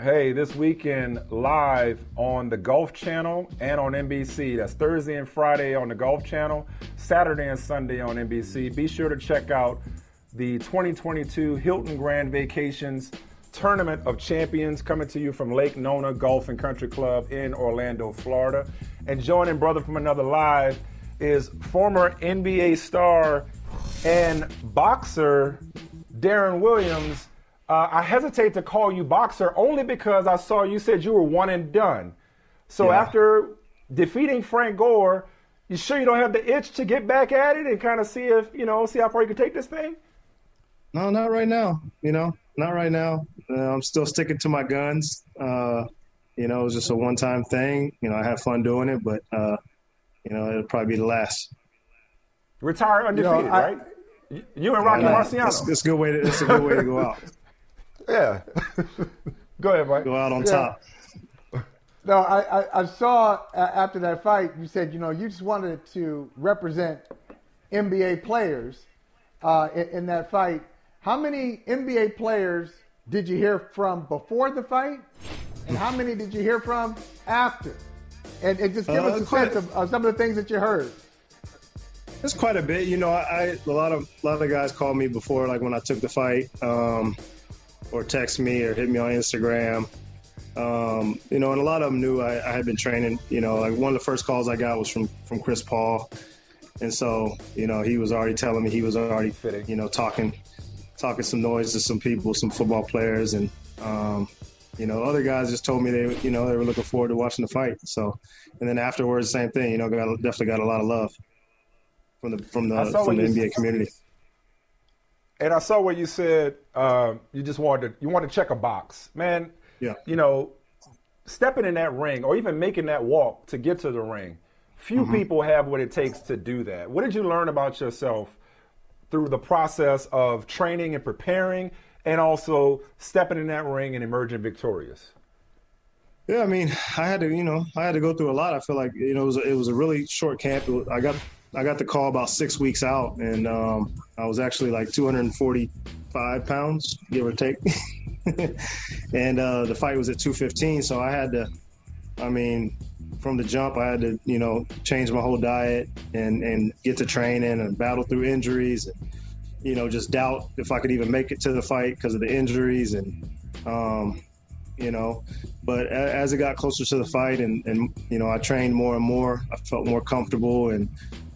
Hey, this weekend live on the Golf Channel and on NBC. That's Thursday and Friday on the Golf Channel, Saturday and Sunday on NBC. Be sure to check out the 2022 Hilton Grand Vacations Tournament of Champions coming to you from Lake Nona Golf and Country Club in Orlando, Florida. And joining Brother from Another Live is former NBA star and boxer Deron Williams. Uh, I hesitate to call you boxer only because I saw you said you were one and done. So Yeah. after defeating Frank Gore, you sure you don't have the itch to get back at it and kind of see if you know see how far you can take this thing? No, not right now. You know, not right now. Uh, I'm still sticking to my guns. Uh, you know, it was just a one-time thing. You know, I had fun doing it, but uh, you know, it'll probably be the last. Retire undefeated, I- right? You- You and Rocky And, Marciano. It's, it's a good way. To, it's a good way to go out. *laughs* yeah. *laughs* Go ahead, Mike. Go out on Yeah. top. No, I, I, I saw a- after that fight, you said, you know, you just wanted to represent NBA players uh, in, in that fight. How many NBA players did you hear from before the fight? And how many did you hear from after? And, and just give Uh, us a sense of, of some of the things that you heard. It's quite a bit. You know, I, I a lot of a lot of guys called me before, like when I took the fight, um, or text me or hit me on Instagram. Um, you know, and a lot of them knew I, I had been training. You know, like one of the first calls I got was from from Chris Paul, and so you know he was already telling me he was already Fitting. you know talking talking some noise to some people, some football players, and um, you know, other guys just told me they, you know, they were looking forward to watching the fight. So, and then afterwards, same thing. You know, got definitely got a lot of love from the from the from the NBA community. And I saw where you said uh, you just wanted to, you want to check a box, man. Yeah. You know, stepping in that ring or even making that walk to get to the ring. Few mm-hmm. people have what it takes to do that. What did you learn about yourself through the process of training and preparing, and also stepping in that ring and emerging victorious? Yeah, I mean, I had to, you know, I had to go through a lot. I feel like, you know, it was a, it was a really short camp. I got I got the call about six weeks out, and um, I was actually like 245 pounds, give or take. *laughs* and uh, the fight was at 215, so I had to. I mean, from the jump, I had to, you know, change my whole diet and and get to training and battle through injuries, and, you know, just doubt if I could even make it to the fight because of the injuries and, um, you know, but as it got closer to the fight and and you know, I trained more and more, I felt more comfortable and.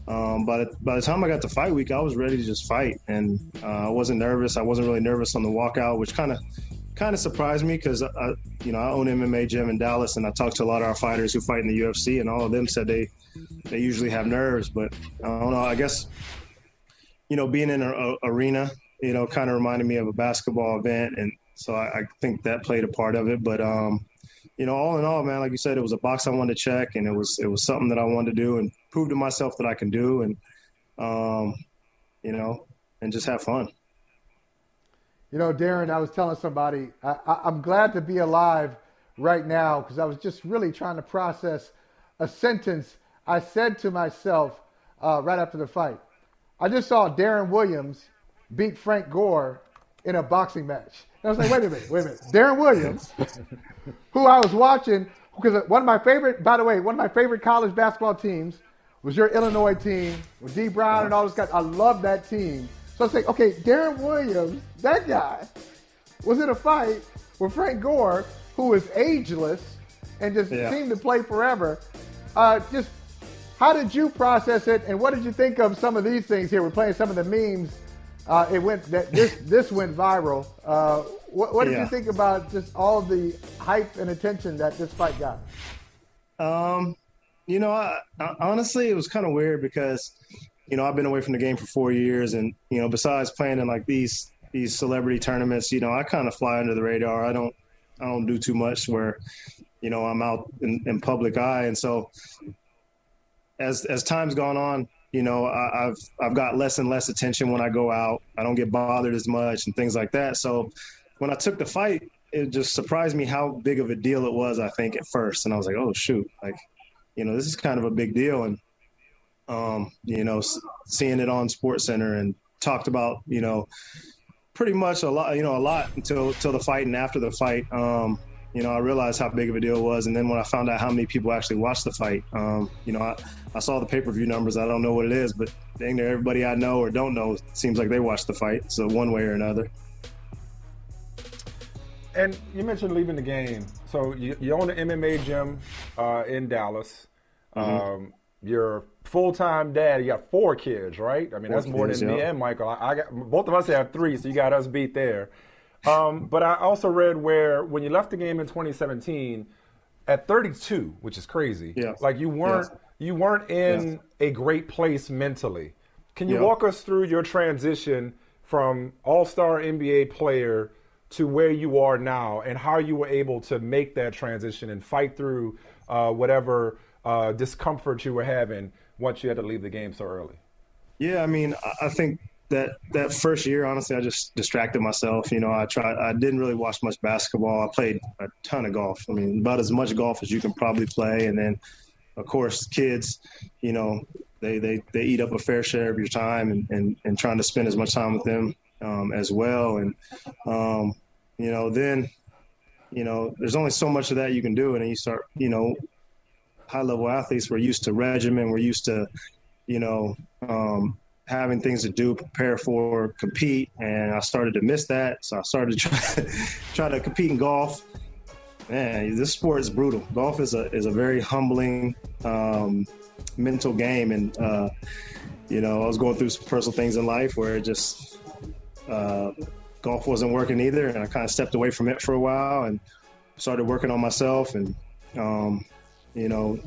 Um, the, by the time I got to fight week, I was ready to just fight, and uh, I wasn't nervous. I wasn't really nervous on the walkout, which kind of kind of surprised me because I, you know, I own MMA gym in Dallas, and I talked to a lot of our fighters who fight in the UFC, and all of them said they they usually have nerves, but I don't know. I guess you know, being in an arena, you know, kind of reminded me of a basketball event, and so I, I, think that played a part of it. But um, you know, all in all, man, like you said, it was a box I wanted to check, and it was it was something that I wanted to do and prove to myself that I can do, and um, you know, and just have fun. You know, Deron, I was telling somebody, I, am glad to be alive right now because I was just really trying to process a sentence I said to myself uh, right after the fight. I just saw Deron Williams beat Frank Gore in a boxing match. I was like, wait a minute, wait a minute. Deron Williams, who I was watching, because one of my favorite, by the way, one of my favorite college basketball teams was your Illinois team with Dee Brown and all those guys. I love that team. So I was like, okay, Deron Williams, that guy, was in a fight with Frank Gore, who is ageless and just yeah. seemed to play forever. Uh, just how did you process it, and what did you think of some of these things here? We're playing some of the memes. Uh, it went that this this went viral. Uh, what, what, did yeah. you think about just all the hype and attention that this fight got? Um, you know, I, I, honestly, it was kind of weird because you know, I've been away from the game for four years, and you know, besides playing in like these these celebrity tournaments, you know, I kind of fly under the radar. I don't I don't do too much where, you know, I'm out in, in public eye, and so as as time's gone on, you know, I, have I've got less and less attention when I go out. I don't get bothered as much and things like that. So when I took the fight, it just surprised me how big of a deal it was. I think at first, and I was like, oh shoot, like, you know, this is kind of a big deal, and um, you know, seeing it on Sports Center and talked about, you know, pretty much a lot, you know, a lot until until the fight and after the fight. Um, you know, I realized how big of a deal it was, and then when I found out how many people actually watched the fight, um, you know, I, I saw the pay per view numbers. I don't know what it is, but dang near everybody I know or don't know seems like they watched the fight, so one way or another. And you mentioned leaving the game, so you, you own an MMA gym uh, in Dallas. Mm-hmm. Um, you're full time dad. You got four kids, right? I mean, four that's more kids, than yeah. me and Michael. I, I, got both of us have three, so you got us beat there. Um, but I also read where when you left the game in 2017 at 32, which is crazy. Yeah. Like you weren't you weren't in a great place mentally. Can you walk us through your transition from All Star NBA player to where you are now, and how you were able to make that transition and fight through uh, whatever uh, discomfort you were having once you had to leave the game so early? Yeah, I mean, I think that that first year, honestly, I just distracted myself. You know, I tried. I didn't really watch much basketball. I played a ton of golf. I mean, about as much golf as you can probably play. And then, of course, kids, you know, they they, they eat up a fair share of your time, and and, and trying to spend as much time with them um, as well. And um, you know, then you know, there's only so much of that you can do, and then you start, you know, high level athletes, we're used to regimen, we're used to, you know, um, having things to do, prepare for, compete, and I started to miss that. So I started to try, *laughs* try to compete in golf. Man, this sport is brutal. Golf is a is a very humbling um, mental game, and uh, you know, I was going through some personal things in life where it just uh, golf wasn't working either, and I kind of stepped away from it for a while and started working on myself and um, you know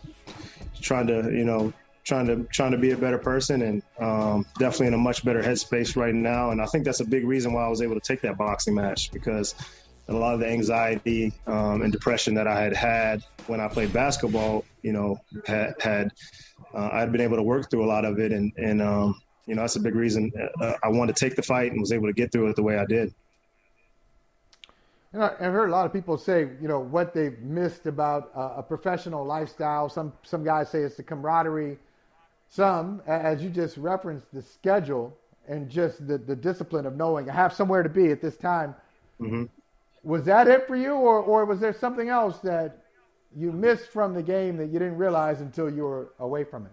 trying to you know trying to trying to be a better person and um, definitely in a much better headspace right now. And I think that's a big reason why I was able to take that boxing match because a lot of the anxiety um, and depression that I had had when I played basketball, you know, had, had uh, I had been able to work through a lot of it, and and um, you know that's a big reason uh, I wanted to take the fight and was able to get through it the way I did. Know, I've heard a lot of people say, you know, what they've missed about uh, a professional lifestyle. Some some guys say it's the camaraderie. Some, as you just referenced, the schedule and just the, the discipline of knowing I have somewhere to be at this time. Mm-hmm. Was that it for you, or, or was there something else that you missed from the game that you didn't realize until you were away from it?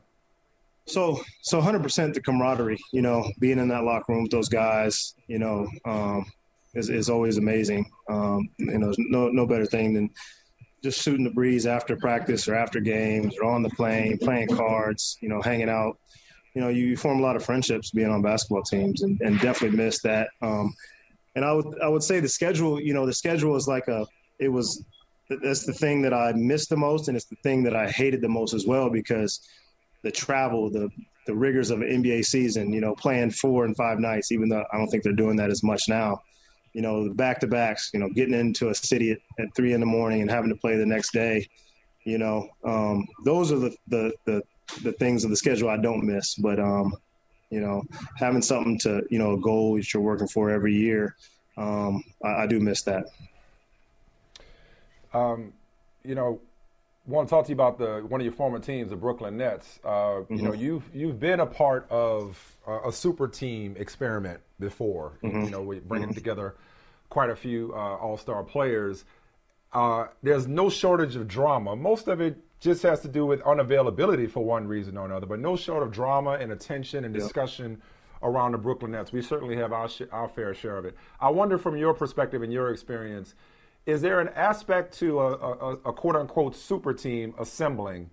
So, so 100% the camaraderie, you know, being in that locker room with those guys, you know, um, is, is always amazing. Um, you know, no, no better thing than just shooting the breeze after practice or after games or on the plane, playing cards, you know, hanging out. You know, you, form a lot of friendships being on basketball teams and, and definitely miss that. Um, and I would I would say the schedule, you know, the schedule is like a it was that's the thing that I missed the most, and it's the thing that I hated the most as well because the travel, the the rigors of an NBA season, you know, playing four and five nights, even though I don't think they're doing that as much now. You know, the back to backs, you know, getting into a city at, at, three in the morning and having to play the next day. You know, um, those are the, the, the the things of the schedule I don't miss. But um, you know, having something to, you know, a goal that you're working for every year, um, I, I, do miss that. Um, you know, want to talk to you about the one of your former teams, the Brooklyn Nets. Uh, mm-hmm. You know, you've you've been a part of uh, a super team experiment before. Mm-hmm. You know, bringing mm-hmm. together quite a few uh, All Star players. Uh, there's no shortage of drama. Most of it just has to do with unavailability for one reason or another, but no short of drama and attention and discussion around the Brooklyn Nets. We certainly have our, sh- our fair share of it. I wonder, from your perspective and your experience, is there an aspect to a, a, a quote unquote super team assembling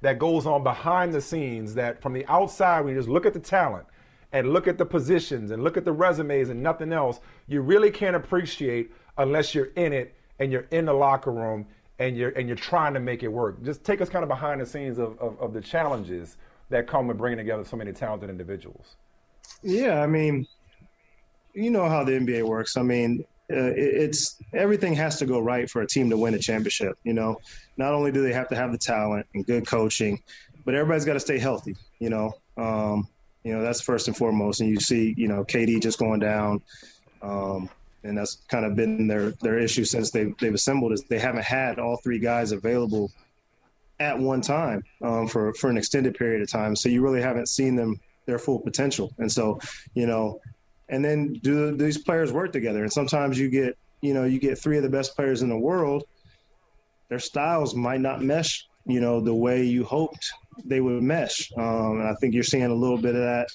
that goes on behind the scenes that from the outside, we just look at the talent and look at the positions and look at the resumes and nothing else, you really can't appreciate unless you're in it and you're in the locker room and you're and you're trying to make it work. Just take us kind of behind the scenes of, of, of the challenges that come with bringing together so many talented individuals. Yeah, I mean, you know how the NBA works. I mean, uh, it's everything has to go right for a team to win a championship. You know, not only do they have to have the talent and good coaching, but everybody's got to stay healthy. You know, um, you know that's first and foremost. And you see, you know, KD just going down. Um, and that's kind of been their their issue since they've they've assembled is they haven't had all three guys available at one time um, for for an extended period of time. So you really haven't seen them their full potential. And so, you know, and then do these players work together? And sometimes you get you know you get three of the best players in the world. Their styles might not mesh, you know, the way you hoped they would mesh. Um, and I think you're seeing a little bit of that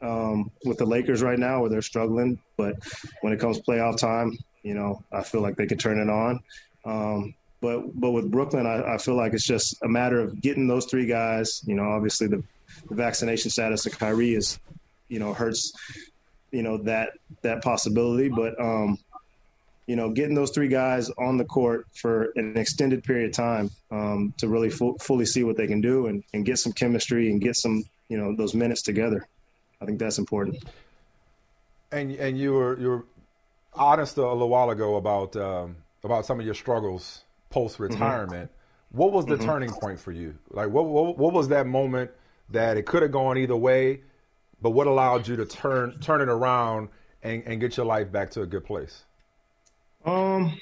um, with the Lakers right now, where they're struggling. But when it comes playoff time, you know, I feel like they could turn it on. Um, but but with Brooklyn, I, I, feel like it's just a matter of getting those three guys. You know, obviously the, the vaccination status of Kyrie is, you know, hurts, you know that that possibility. But um, you know, getting those three guys on the court for an extended period of time um, to really fu- fully see what they can do and, and get some chemistry and get some you know those minutes together. I think that's important. And and you were you were honest a little while ago about um, about some of your struggles post retirement. Mm-hmm. What was the mm-hmm. turning point for you? Like what, what what was that moment that it could have gone either way, but what allowed you to turn turn it around and, and get your life back to a good place? Um,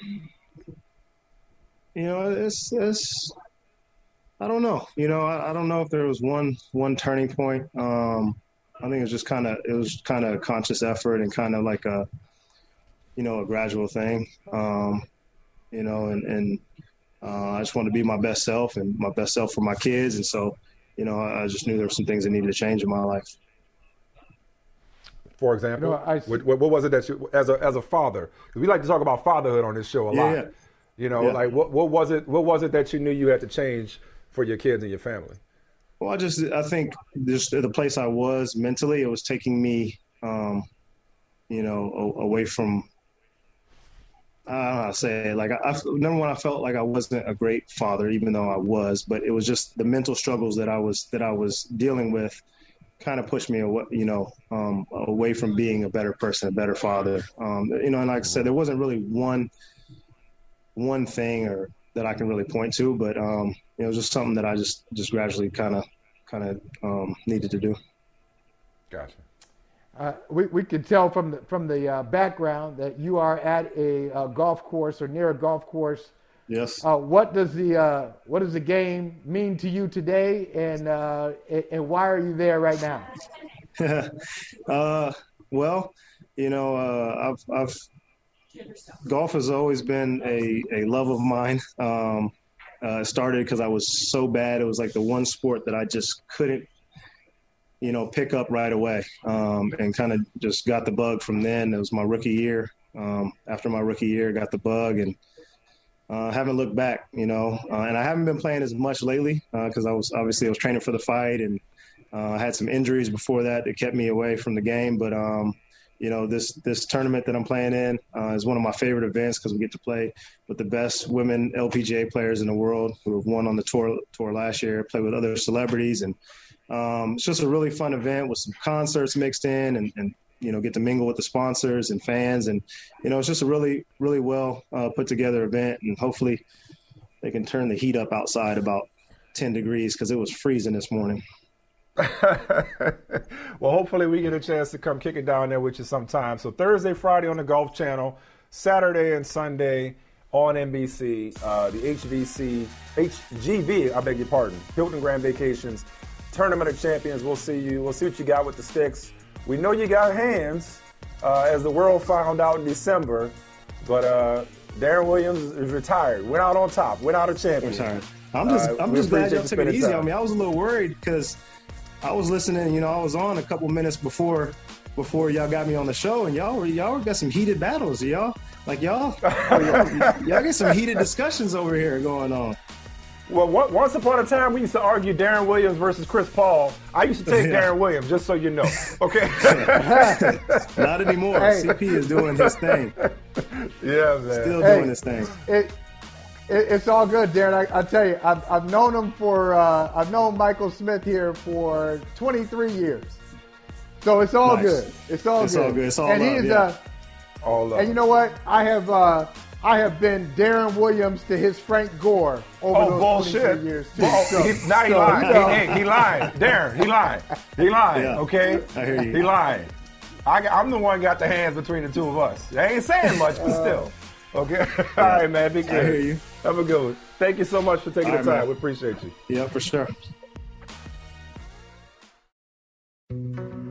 you know, it's it's I don't know. You know, I, I don't know if there was one one turning point. Um, I think it was just kind of it was kind of a conscious effort and kind of like a you know a gradual thing. Um, you know, and and uh, I just wanted to be my best self and my best self for my kids, and so you know I just knew there were some things that needed to change in my life. For example, you know, I, what, what, was it that you, as a as a father? Because we like to talk about fatherhood on this show a yeah, lot. Yeah. You know, yeah. like what what was it? What was it that you knew you had to change for your kids and your family? Well, I just I think just the place I was mentally, it was taking me, um, you know, a, away from. I don't know how to say it. Like, I, I, number one, I felt like I wasn't a great father, even though I was. But it was just the mental struggles that I was that I was dealing with, kind of pushed me away, you know, um, away from being a better person, a better father. Um, you know, and like I said, there wasn't really one one thing or that I can really point to, but um, it was just something that I just just gradually kind of kind of um, needed to do. Gotcha. Uh, we, we can tell from the from the uh, background that you are at a, uh, golf course or near a golf course. Yes. Uh, what does the uh, what does the game mean to you today, and uh, and why are you there right now? *laughs* well, you know, I've I've golf has always been a, a love of mine. Um, uh, it started because I was so bad. It was like the one sport that I just couldn't, you know, pick up right away, um, and kind of just got the bug from then. It was my rookie year. Um, after my rookie year, got the bug and uh, haven't looked back. You know, uh, and I haven't been playing as much lately because uh, I was obviously I was training for the fight and uh, I had some injuries before that that kept me away from the game. But um, you know this this tournament that I'm playing in uh, is one of my favorite events because we get to play with the best women LPGA players in the world who have won on the tour tour last year. Play with other celebrities, and um, it's just a really fun event with some concerts mixed in, and, and you know get to mingle with the sponsors and fans, and you know it's just a really really well uh, put together event, and hopefully they can turn the heat up outside about 10 degrees because it was freezing this morning. *laughs* well, hopefully we get a chance to come kick it down there with you sometime. So Thursday, Friday on the Golf Channel, Saturday and Sunday on NBC, uh, the HVC, HGV, I beg your pardon, Hilton Grand Vacations, Tournament of Champions. We'll see you. We'll see what you got with the sticks. We know you got hands, uh, as the world found out in December, but uh, Deron Williams is retired. Went out on top. Went out a champion. Retired. I'm just, uh, I'm just glad y'all took it easy time. on me. I was a little worried because – I was listening. You know, I was on a couple minutes before before y'all got me on the show, and y'all y'all got some heated battles, y'all. Like y'all, *laughs* y'all, y'all get some heated discussions over here going on. Well, once upon a time, we used to argue Deron Williams versus Chris Paul. I used to take yeah. Deron Williams, just so you know. *laughs* Okay. Not anymore. Hey. CP is doing his thing. Yeah, man. Still hey, doing his thing. It, it, it's all good, Deron. I, I tell you, I've, I've known him for uh, I've known Michael Smith here for 23 years, so it's all nice. good. It's all it's good. It's all good. It's all and love, he is yeah. uh, all love. And you know what? I have uh, I have been Deron Williams to his Frank Gore over oh, those bullshit. 23 years too. Well, so, he, now he so, lying. You know. he, he lying. Deron, he lied. He lied. Yeah. Okay, I hear you. He lied. I, am the one got the hands between the two of us. I ain't saying much, but uh, still. Okay. *laughs* All right, man. Be good. I hear you. Have a good one. Thank you so much for taking All the time. Man. We appreciate you. Yeah, for sure.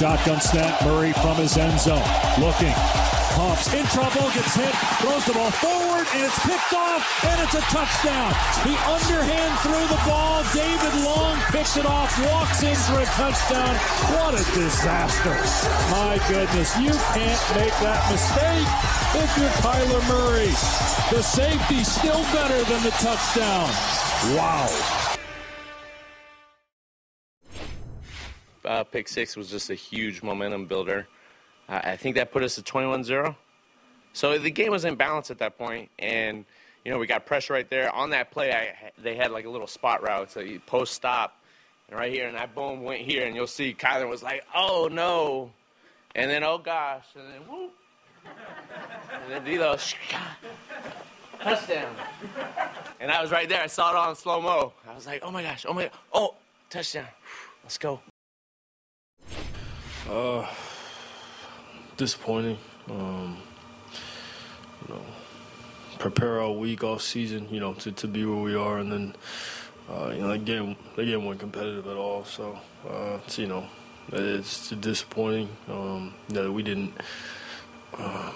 Shotgun snap, Murray from his end zone. Looking, pumps, in trouble, gets hit, throws the ball forward, and it's picked off, and it's a touchdown. He underhand threw the ball. David Long picks it off, walks in for a touchdown. What a disaster. My goodness, you can't make that mistake if you're Kyler Murray. The safety still better than the touchdown. Wow. Uh, pick six was just a huge momentum builder. I think that put us at 21-0. So the game was in balance at that point, and you know we got pressure right there on that play. I, they had like a little spot route, so you post stop, and right here, and that boom went here, and you'll see Kyler was like, "Oh no," and then oh gosh, and then whoop, and then D'Lo *laughs* touchdown, and I was right there. I saw it on slow mo. I was like, "Oh my gosh, oh my, oh touchdown, let's go." Uh disappointing. Um, you know, prepare all week, all season, you know, to, to be where we are, and then uh, you know, that game that game wasn't competitive at all. So, uh, it's, you know, it's disappointing um, that we didn't, um,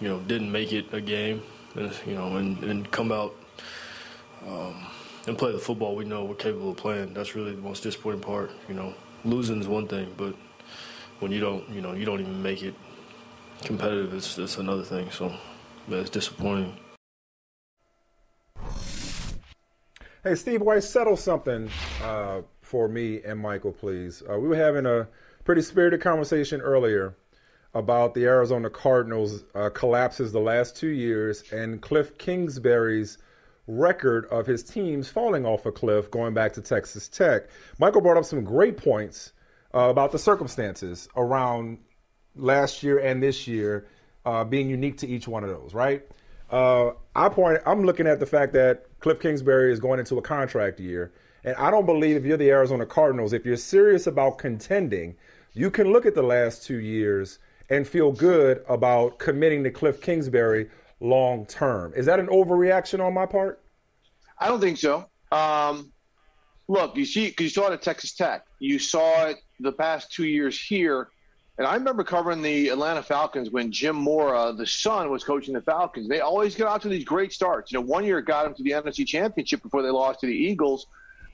you know, didn't make it a game, you know, and, and come out um, and play the football we know we're capable of playing. That's really the most disappointing part. You know, losing is one thing, but when you don't, you know, you don't even make it competitive, it's, it's another thing. So, but it's disappointing. Hey, Steve Wyche, settle something uh, for me and Michael, please. Uh, we were having a pretty spirited conversation earlier about the Arizona Cardinals uh, collapses the last two years and Cliff Kingsbury's record of his teams falling off a cliff going back to Texas Tech. Michael brought up some great points uh, about the circumstances around last year and this year uh, being unique to each one of those, right? Uh, I point. I'm looking at the fact that Cliff Kingsbury is going into a contract year, and I don't believe if you're the Arizona Cardinals, if you're serious about contending, you can look at the last two years and feel good about committing to Cliff Kingsbury long term. Is that an overreaction on my part? I don't think so. Um, look, you see, because you saw it at Texas Tech, you saw it the past two years here and I remember covering the Atlanta Falcons when Jim Mora, the son, was coaching the Falcons. They always get out to these great starts. You know, one year it got them to the NFC Championship before they lost to the Eagles.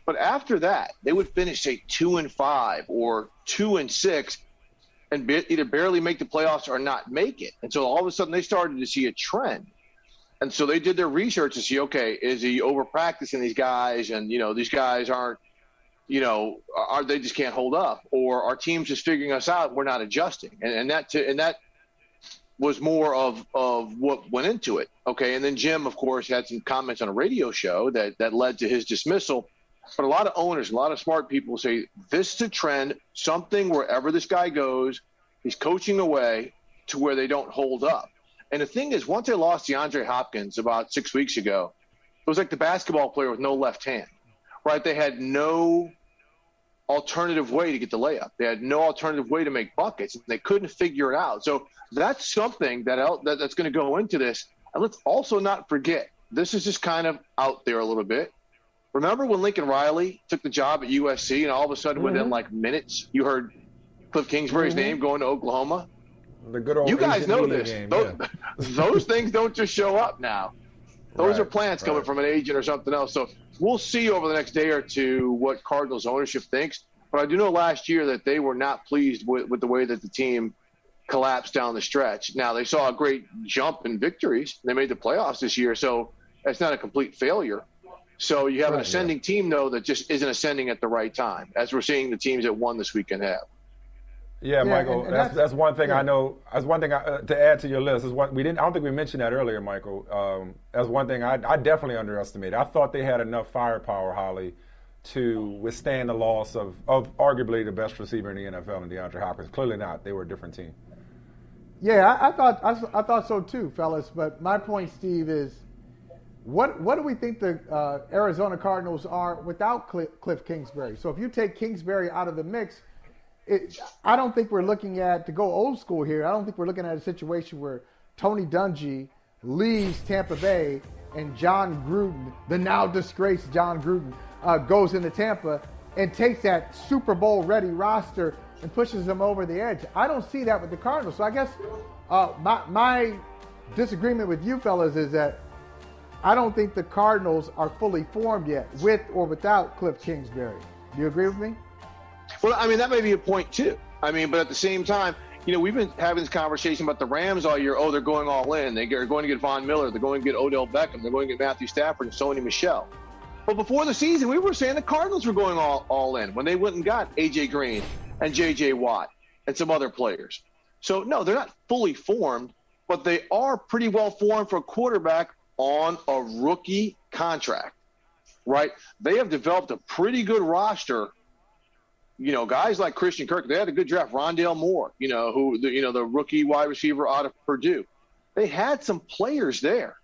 But after that, they would finish, say, two and five or two and six and be, either barely make the playoffs or not make it. And so all of a sudden they started to see a trend. And so they did their research to see, okay, is he over practicing these guys? And, you know, these guys aren't you know, are they just can't hold up, or our teams just figuring us out? We're not adjusting, and, and that to, and that was more of of what went into it. Okay, and then Jim, of course, had some comments on a radio show that that led to his dismissal. But a lot of owners, a lot of smart people say this is a trend, something wherever this guy goes, he's coaching away to where they don't hold up. And the thing is, once they lost DeAndre Hopkins about six weeks ago, it was like the basketball player with no left hand, right? They had no alternative way to get the layup. They had no alternative way to make buckets. They couldn't figure it out. So that's something that, that that's going to go into this. And let's also not forget this is just kind of out there a little bit. Remember when Lincoln Riley took the job at USC, and all of a sudden, mm-hmm. within like minutes, you heard Cliff Kingsbury's mm-hmm. name going to Oklahoma. The good old you guys know this. Game, those, yeah. *laughs* those things don't just show up now. Those right, are plans right. coming from an agent or something else. So we'll see over the next day or two what Cardinals ownership thinks. But I do know last year that they were not pleased with, with the way that the team collapsed down the stretch. Now they saw a great jump in victories. They made the playoffs this year, so that's not a complete failure. So you have right, an ascending yeah. team though that just isn't ascending at the right time, as we're seeing the teams that won this weekend have. Yeah, yeah Michael, and, and that's, that's, one thing yeah. I know. That's one thing I, uh, to add to your list. Is what we didn't. I don't think we mentioned that earlier, Michael. Um, that's one thing I, I definitely underestimated. I thought they had enough firepower, Holley, to withstand the loss of, of arguably the best receiver in the NFL and DeAndre Hopkins. Clearly not. They were a different team. Yeah, I, I thought I, I, thought so too, fellas. But my point, Steve, is what what do we think the uh, Arizona Cardinals are without Cliff, Cliff Kingsbury? So if you take Kingsbury out of the mix, it, I don't think we're looking at to go old school here. I don't think we're looking at a situation where Tony Dungy leaves Tampa Bay and Jon Gruden, the now disgraced Jon Gruden, uh, goes into Tampa and takes that Super Bowl ready roster and pushes them over the edge. I don't see that with the Cardinals. So I guess uh, my, my disagreement with you fellas is that I don't think the Cardinals are fully formed yet, with or without Cliff Kingsbury. Do you agree with me? Well, I mean, that may be a point too. I mean, but at the same time, you know, we've been having this conversation about the Rams all year. Oh, they're going all in. They're going to get Von Miller. They're going to get Odell Beckham. They're going to get Matthew Stafford and Sony Michel. But before the season, we were saying the Cardinals were going all, all in when they went and got AJ Green and JJ Watt and some other players. So no, they're not fully formed, but they are pretty well formed for a quarterback on a rookie contract. Right? They have developed a pretty good roster you know, guys like Christian Kirk, they had a good draft. Rondale Moore, you know, who the, you know the rookie wide receiver out of Purdue. They had some players there.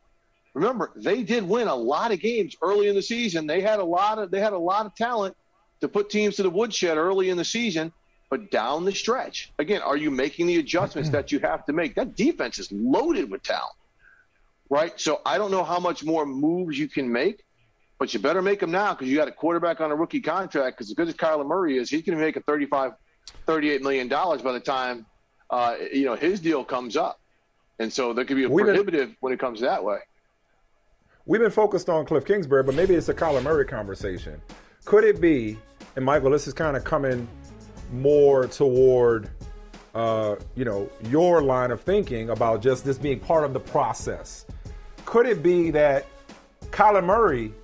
Remember, they did win a lot of games early in the season. They had a lot of they had a lot of talent to put teams to the woodshed early in the season. But down the stretch, again, are you making the adjustments that you have to make? That defense is loaded with talent, right? So I don't know how much more moves you can make, but you better make them now because you got a quarterback on a rookie contract. Because as good as Kyler Murray is, he's going to make a 35, 38 million dollars by the time uh, you know his deal comes up, and so there could be a We've been- prohibitive when it comes that way. We've been focused on Cliff Kingsbury, but maybe it's a Kyler Murray conversation. Could it be, and Michael, this is kind of coming more toward, uh, you know, your line of thinking about just this being part of the process. Could it be that Kyler Murray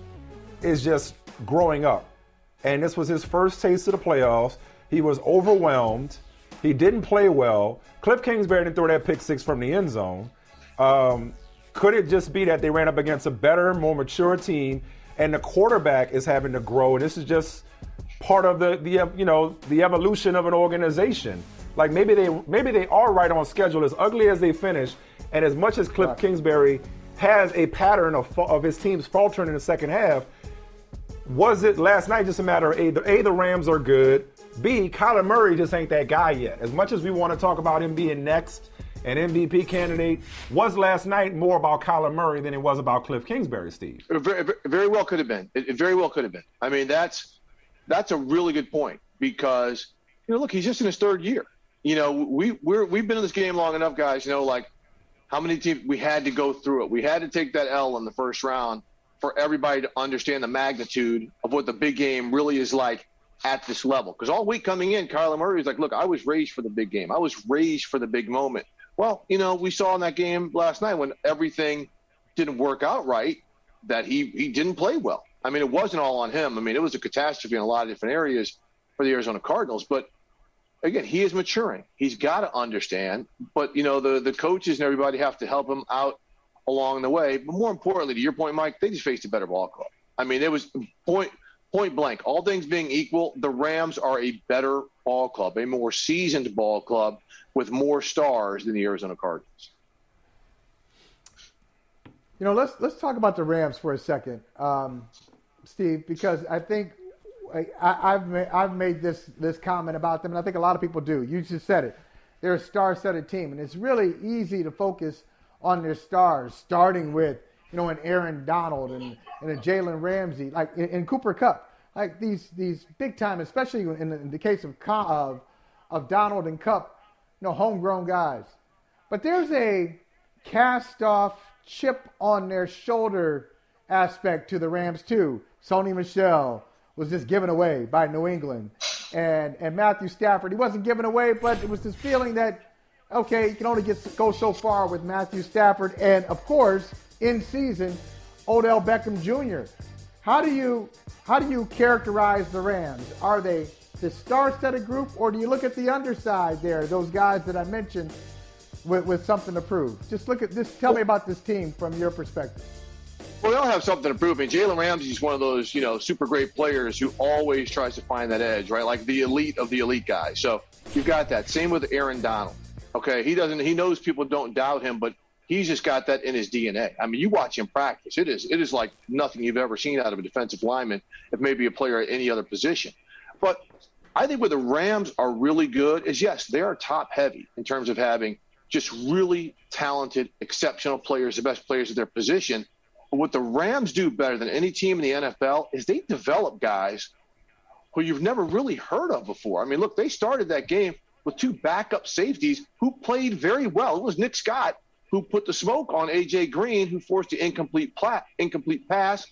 is just growing up, and this was his first taste of the playoffs? He was overwhelmed. He didn't play well. Cliff Kingsbury didn't throw that pick six from the end zone. Um, could it just be that they ran up against a better, more mature team, and the quarterback is having to grow? And this is just part of the, the you know the evolution of an organization. Like maybe they maybe they are right on schedule. As ugly as they finish, and as much as Cliff Kingsbury has a pattern of of his teams faltering in the second half, was it last night just a matter of a the, a the Rams are good, b Kyler Murray just ain't that guy yet. As much as we want to talk about him being next an MVP candidate, was last night more about Kyler Murray than it was about Cliff Kingsbury, Steve? Very, very well could have been. It very well could have been. I mean, that's that's a really good point because you know, look, he's just in his third year. You know, we we're we've been in this game long enough, guys. You know, like how many teams we had to go through it. We had to take that L in the first round for everybody to understand the magnitude of what the big game really is like at this level. Because all week coming in, Kyler Murray was like, "Look, I was raised for the big game. I was raised for the big moment." Well, you know, we saw in that game last night when everything didn't work out right that he he didn't play well. I mean, it wasn't all on him. I mean, it was a catastrophe in a lot of different areas for the Arizona Cardinals. But again, he is maturing. He's got to understand. But you know, the the coaches and everybody have to help him out along the way. But more importantly, to your point, Mike, they just faced a better ball club. I mean, it was point point blank. All things being equal, the Rams are a better ball club, a more seasoned ball club with more stars than the Arizona Cardinals. You know, let's let's talk about the Rams for a second, um, Steve, because I think I, I've made, I've made this this comment about them, and I think a lot of people do. You just said it; they're a star-studded team, and it's really easy to focus on their stars, starting with you know an Aaron Donald and, and a Jalen Ramsey, like in, Cooper Kupp, like these these big time, especially in the, in the case of of of Donald and Kupp, you know, homegrown guys. But there's a cast off chip on their shoulder aspect to the Rams too. Sony Michel was just given away by New England, and and Matthew Stafford. He wasn't given away, but it was this feeling that okay, you can only get go so far with Matthew Stafford, and of course, in season, Odell Beckham Jr. How do you how do you characterize the Rams? Are they the star-studded group, or do you look at the underside there, those guys that I mentioned, with, with something to prove? Just look at this. Tell me about this team from your perspective. Well, they all have something to prove. I Jalen Ramsey's one of those, you know, super great players who always tries to find that edge, right? Like the elite of the elite guys. So you've got that. Same with Aaron Donald. Okay, he doesn't. He knows people don't doubt him, but he's just got that in his DNA. I mean, you watch him practice; it is it is like nothing you've ever seen out of a defensive lineman, if maybe a player at any other position. But I think where the Rams are really good is yes, they are top heavy in terms of having just really talented, exceptional players, the best players at their position. But what the Rams do better than any team in the NFL is they develop guys who you've never really heard of before. I mean, look, they started that game with two backup safeties who played very well. It was Nick Scott who put the smoke on AJ Green, who forced the incomplete plat, incomplete pass,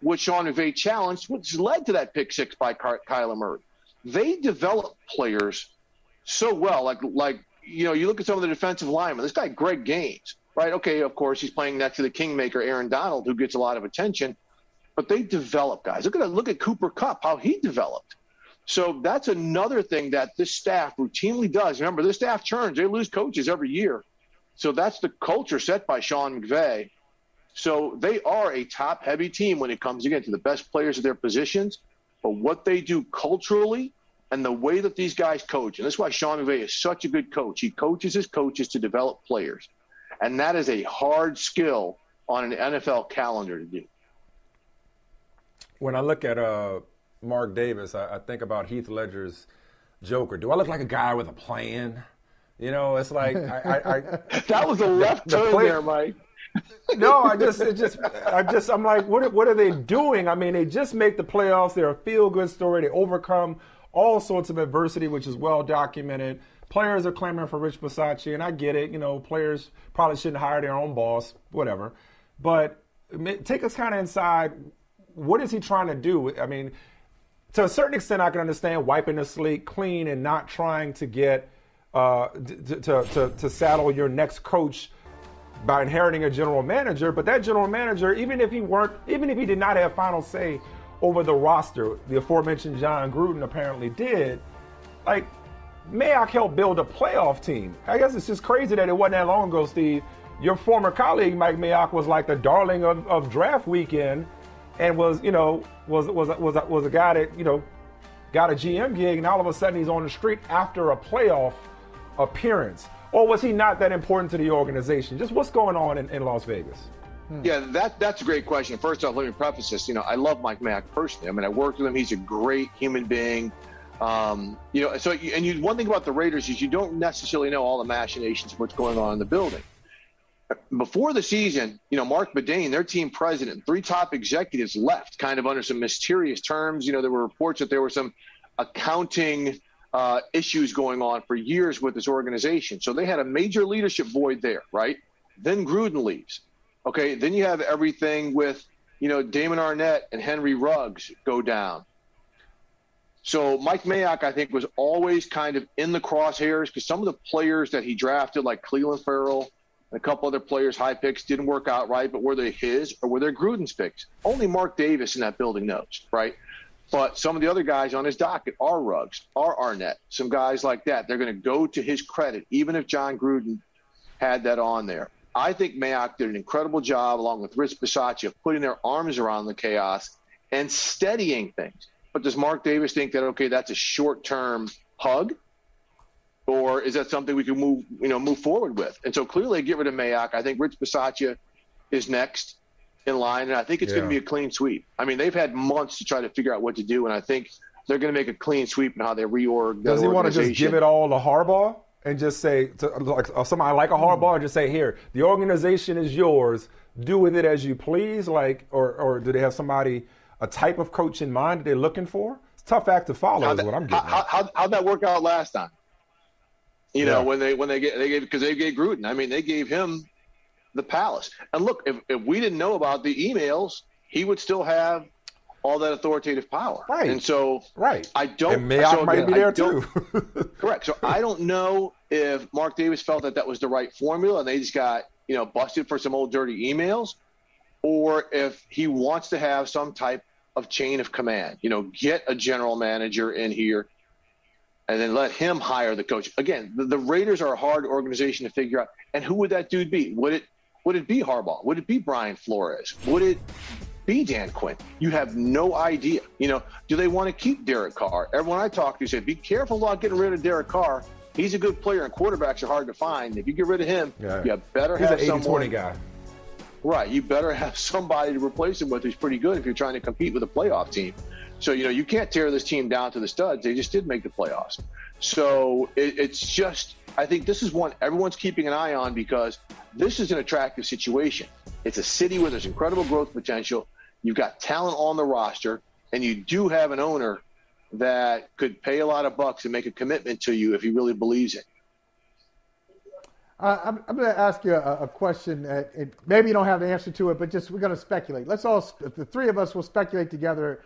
which Sean McVay challenged, which led to that pick six by Ky- Kyler Murray. They develop players so well. Like like you know, you look at some of the defensive linemen. This guy Greg Gaines, right? Okay, of course he's playing next to the kingmaker Aaron Donald, who gets a lot of attention. But they develop guys. Look at look at Cooper Kupp, how he developed. So that's another thing that this staff routinely does. Remember, this staff churns; they lose coaches every year. So that's the culture set by Sean McVay. So they are a top-heavy team when it comes again to the best players of their positions. But what they do culturally and the way that these guys coach, and that's why Sean McVay is such a good coach. He coaches his coaches to develop players, and that is a hard skill on an NFL calendar to do. When I look at uh, Mark Davis, I, I think about Heath Ledger's Joker. Do I look like a guy with a plan? You know, it's like I, I, I *laughs* that was a left the turn play- there, Mike. *laughs* no, I just, it just, I just, I'm like, what, what are they doing? I mean, they just make the playoffs. They're a feel-good story. They overcome all sorts of adversity, which is well documented. Players are clamoring for Rich Bisaccia, and I get it. You know, players probably shouldn't hire their own boss, whatever. But take us kind of inside. What is he trying to do? I mean, to a certain extent, I can understand wiping the slate clean and not trying to get uh, to, to, to, to saddle your next coach by inheriting a general manager. But that general manager, even if he weren't, even if he did not have final say over the roster, the aforementioned Jon Gruden apparently did. Like Mayock helped build a playoff team. I guess it's just crazy that it wasn't that long ago, Steve. Your former colleague Mike Mayock was like the darling of, of draft weekend, and was you know was was was was a guy that you know got a GM gig, and all of a sudden he's on the street after a playoff appearance. Or was he not that important to the organization? Just what's going on in, in Las Vegas? Hmm. Yeah, that that's a great question. First off, let me preface this. You know, I love Mike Mack personally. I mean, I worked with him. He's a great human being. Um, you know, so and you, one thing about the Raiders is you don't necessarily know all the machinations of what's going on in the building. Before the season, you know, Marc Badain, their team president, three top executives left, kind of under some mysterious terms. You know, there were reports that there were some accounting uh, issues going on for years with this organization. So they had a major leadership void there, right? Then Gruden leaves. Okay, then you have everything with, you know, Damon Arnette and Henry Ruggs go down. So Mike Mayock, I think, was always kind of in the crosshairs because some of the players that he drafted, like Clelin Ferrell and a couple other players, high picks, didn't work out right. But were they his or were they Gruden's picks? Only Mark Davis in that building knows, right? But some of the other guys on his docket are Ruggs, are Arnette, some guys like that. They're going to go to his credit, even if Jon Gruden had that on there. I think Mayock did an incredible job, along with Rich Bisaccia, putting their arms around the chaos and steadying things. But does Mark Davis think that okay, that's a short-term hug, or is that something we can move you know move forward with? And so clearly, get rid of Mayock. I think Rich Bisaccia is next in line, and I think it's yeah. going to be a clean sweep. I mean, they've had months to try to figure out what to do, and I think they're going to make a clean sweep in how they reorg. Does he want to just give it all to Harbaugh and just say to like uh, somebody like a Harbaugh, just say here, the organization is yours. Do with it as you please. Like, or or do they have somebody? a type of coach in mind that they're looking for? It's a tough act to follow. Is what I'm getting. How, how, how'd that work out last time? You yeah. know, when they when they get they gave because they gave Gruden. I mean, they gave him the palace. And look, if, if we didn't know about the emails, he would still have all that authoritative power. Right. And so, right. I don't. And Mayock so might be there too. *laughs* correct. So I don't know if Mark Davis felt that that was the right formula, and they just got you know busted for some old dirty emails, or if he wants to have some type of chain of command. You know, get a general manager in here and then let him hire the coach. Again, the, the, Raiders are a hard organization to figure out. And who would that dude be? Would it would it be Harbaugh? Would it be Brian Flores? Would it be Dan Quinn? You have no idea. You know, do they want to keep Derek Carr? Everyone I talk to said, be careful about getting rid of Derek Carr. He's a good player, and quarterbacks are hard to find. If you get rid of him, yeah. you better He's have an 80, someone. guy. Right. You better have somebody to replace him with who's pretty good if you're trying to compete with a playoff team. So, you know, you can't tear this team down to the studs. They just did make the playoffs. So it, it's just, I think this is one everyone's keeping an eye on because this is an attractive situation. It's a city where there's incredible growth potential. You've got talent on the roster, and you do have an owner that could pay a lot of bucks and make a commitment to you if he really believes it. Uh, I'm, I'm going to ask you a, a question. Uh, maybe you don't have the answer to it, but just we're going to speculate. Let's all, the three of us will speculate together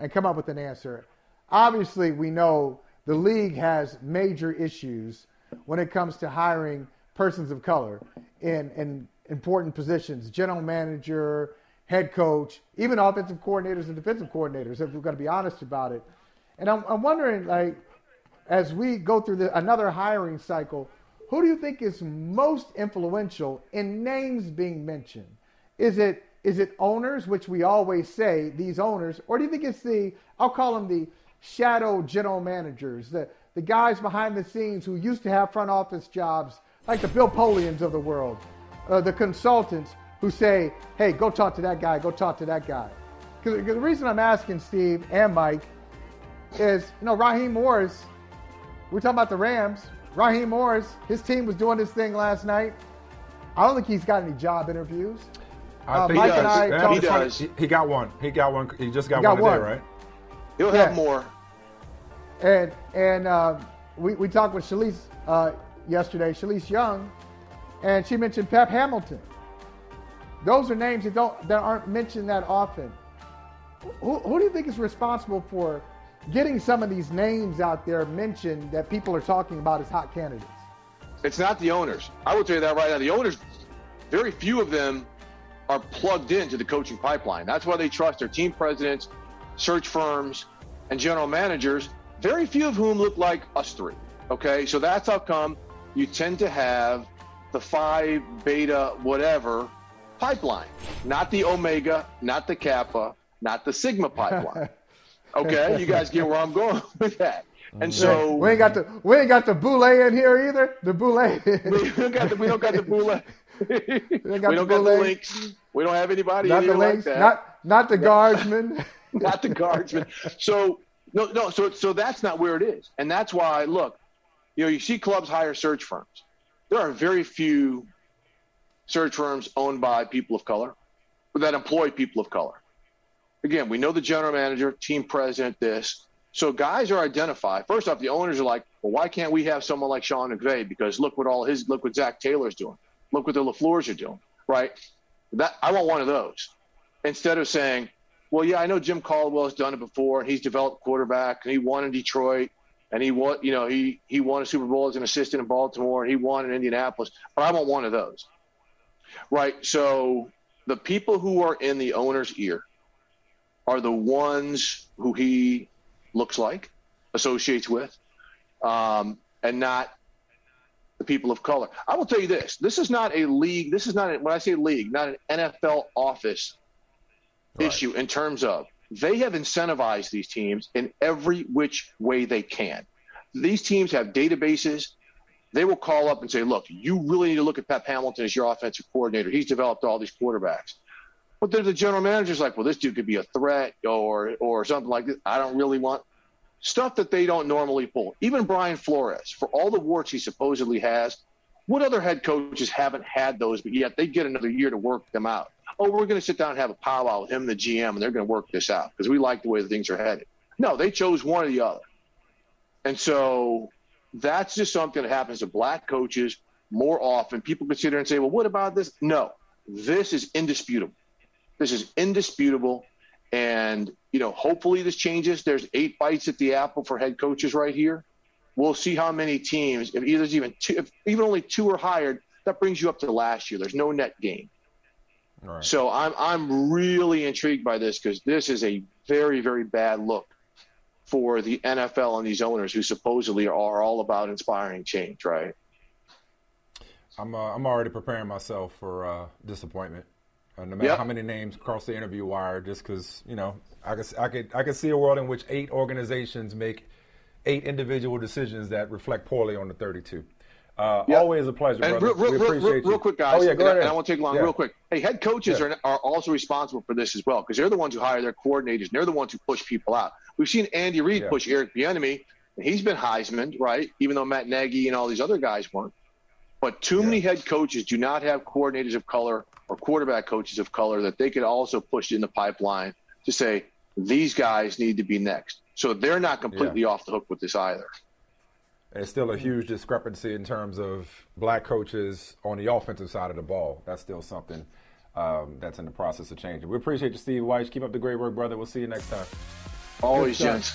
and come up with an answer. Obviously, we know the league has major issues when it comes to hiring persons of color in, in important positions general manager, head coach, even offensive coordinators and defensive coordinators, if we're going to be honest about it. And I'm, I'm wondering, like, as we go through the, another hiring cycle, who do you think is most influential in names being mentioned? Is it is it owners, which we always say these owners, or do you think it's the I'll call them the shadow general managers, the the guys behind the scenes who used to have front office jobs, like the Bill Polians of the world, uh, the consultants who say, "Hey, go talk to that guy, go talk to that guy." Because the reason I'm asking Steve and Mike is, you know, Raheem Morris. We're talking about the Rams. Raheem Morris, his team was doing this thing last night. I don't think he's got any job interviews. I Uh, Mike he and I does. talked- He does. He, he got one. He got one. He just got, He got one today, right? He'll Yeah. have more. And and uh, we we talked with Shalise uh, yesterday, Shalise Young, and she mentioned Pep Hamilton. Those are names that don't that aren't mentioned that often. Who, who do you think is responsible for getting some of these names out there mentioned that people are talking about as hot candidates? It's not the owners. I will tell you that right now. The owners, very few of them are plugged into the coaching pipeline. That's why they trust their team presidents, search firms, and general managers, very few of whom look like us three. Okay, so that's how come you tend to have the phi, beta, whatever pipeline, not the omega, not the kappa, not the sigma pipeline. *laughs* Okay, you guys get where I'm going *laughs* with that. And so we ain't got the we ain't got the boule in here either. The boule. *laughs* we don't got the we don't got the boule. we ain't don't got the links. We don't have anybody not the here like that. Not not the *laughs* guardsmen. *laughs* not the guardsman. So no, no. So so that's not where it is, and that's why look, you know, you see clubs hire search firms. There are very few search firms owned by people of color that employ people of color. Again, we know the general manager, team president, this. So guys are identified. First off, the owners are like, well, why can't we have someone like Sean McVay? Because look what all his look what Zac Taylor's doing. Look what the LaFleurs are doing. Right? That I want one of those. Instead of saying, well, yeah, I know Jim Caldwell has done it before, and he's developed quarterback, and he won in Detroit, and he won, you know, he he won a Super Bowl as an assistant in Baltimore, and he won in Indianapolis. But I want one of those, right? So the people who are in the owner's ear are the ones who he looks like, associates with, um, and not the people of color. I will tell you this: this is not a league. This is not a, when I say league, not an NFL office issue in terms of they have incentivized these teams in every which way they can. These teams have databases. They will call up and say, look, you really need to look at Pep Hamilton as your offensive coordinator. He's developed all these quarterbacks. But then the general manager's like, well, this dude could be a threat or or something like this. I don't really want stuff that they don't normally pull. Even Brian Flores, for all the warts he supposedly has, what other head coaches haven't had those, but yet they get another year to work them out? Oh, we're going to sit down and have a powwow with him, and the GM, and they're going to work this out because we like the way things are headed. No, they chose one or the other. And so that's just something that happens to black coaches more often. People consider and say, well, what about this? No, this is indisputable. This is indisputable. And, you know, hopefully this changes. There's eight bites at the apple for head coaches right here. We'll see how many teams, if there's even two, if even only two are hired, that brings you up to last year. There's no net gain. Right. So I'm I'm really intrigued by this because this is a very very bad look for the NFL and these owners who supposedly are all about inspiring change, right? I'm uh, I'm already preparing myself for uh, disappointment. Uh, no matter Yep. how many names cross the interview wire, just because you know, I could I could I could see a world in which eight organizations make eight individual decisions that reflect poorly on the 32. Uh, Yep. Always a pleasure, And brother. real, real, we real, appreciate real, quick, guys. Oh yeah, go and, I- and I won't take long. Yeah. Real quick. Hey, head coaches Yeah. are, are also responsible for this as well because they're the ones who hire their coordinators and they're the ones who push people out. We've seen Andy Reid Yeah. push Eric Bieniemy, and he's been Heisman, right? Even though Matt Nagy and all these other guys weren't. But too many head coaches do not have coordinators of color or quarterback coaches of color that they could also push in the pipeline to say these guys need to be next. So they're not completely off the hook with this either. There's still a huge discrepancy in terms of black coaches on the offensive side of the ball. That's still something um, that's in the process of changing. We appreciate you, Steve Wyche. Keep up the great work, brother. We'll see you next time. Always, gents.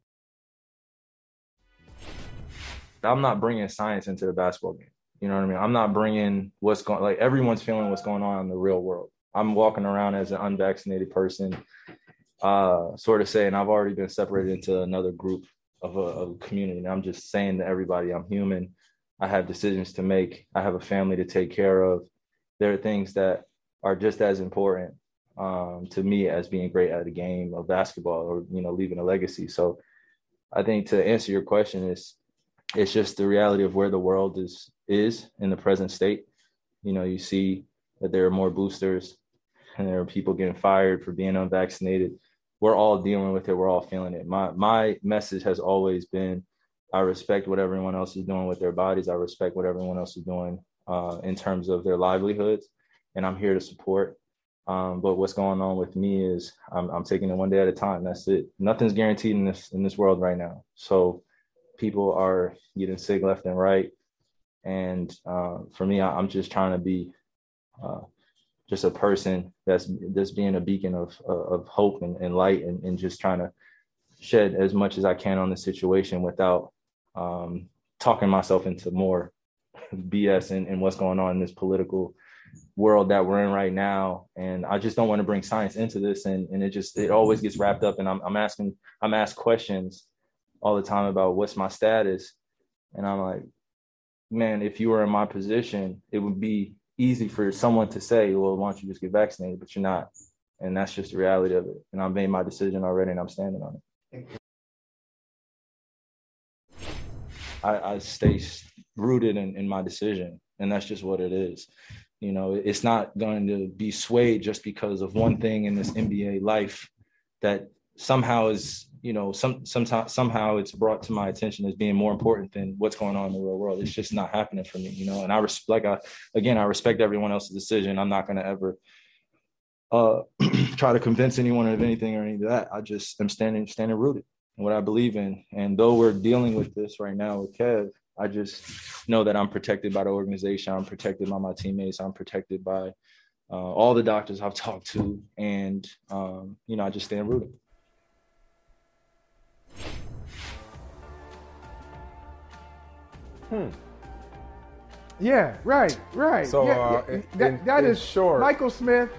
I'm not bringing science into the basketball game. You know what I mean? I'm not bringing what's going like everyone's feeling what's going on in the real world. I'm walking around as an unvaccinated person, uh, sort of saying I've already been separated into another group of a, of a community. And I'm just saying to everybody, I'm human. I have decisions to make. I have a family to take care of. There are things that are just as important um, to me as being great at a game of basketball or you know leaving a legacy. So I think to answer your question is it's just the reality of where the world is is in the present state. You know, you see that there are more boosters and there are people getting fired for being unvaccinated. We're all dealing with it. We're all feeling it. My my message has always been I respect what everyone else is doing with their bodies. I respect what everyone else is doing uh, in terms of their livelihoods, and I'm here to support. Um, but what's going on with me is I'm, I'm, taking it one day at a time. That's it. Nothing's guaranteed in this in this world right now. So people are getting sick left and right, and uh, for me, I, am just trying to be uh, just a person that's that's being a beacon of of hope and, and light, and, and just trying to shed as much as I can on the situation without um, talking myself into more BS and, and what's going on in this political world that we're in right now. And i just don't want to bring science into this. And, and it just it always gets wrapped up. And I'm, I'm asking i'm asked questions all the time about what's my status. And i'm like man if you were in my position it would be easy for someone to say well why don't you just get vaccinated? But you're not. And that's just the reality of it. And i've made my decision already and i'm standing on it. I, I stay rooted in, in my decision. And that's just what it is. You know, it's not going to be swayed just because of one thing in this NBA life that somehow is, you know, some sometimes somehow it's brought to my attention as being more important than what's going on in the real world. It's just not happening for me, you know. And I respect, like I again, I respect everyone else's decision. I'm not going to ever uh, *clears throat* try to convince anyone of anything or any of that. I just am standing standing rooted in what I believe in. And though we're dealing with this right now with Kev, I just know that I'm protected by the organization. I'm protected by my teammates. I'm protected by uh, all the doctors I've *laughs* talked to, and um, you know, I just stand rooted. Hmm. Yeah. Right. Right. So yeah, uh, yeah. in, that, that in is short, Michael Smith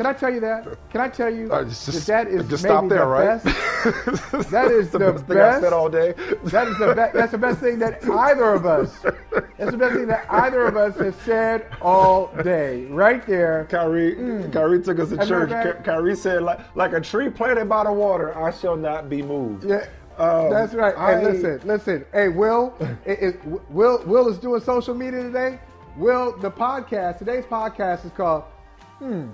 can I tell you that? Can I tell you uh, just, that that is just maybe stop there, the right? best? *laughs* that is the, the best, best thing I said all day. That is the best. That's the best thing that either of us. That's the best thing that either of us has said all day. Right there. Kyrie, mm. Kyrie took us to As church. Kyrie said, like, like a tree planted by the water, I shall not be moved. Yeah. Um, That's right. I- hey, listen, listen. Hey, Will, it, it, Will, Will is doing social media today. Will, the podcast, today's podcast is called Hmm.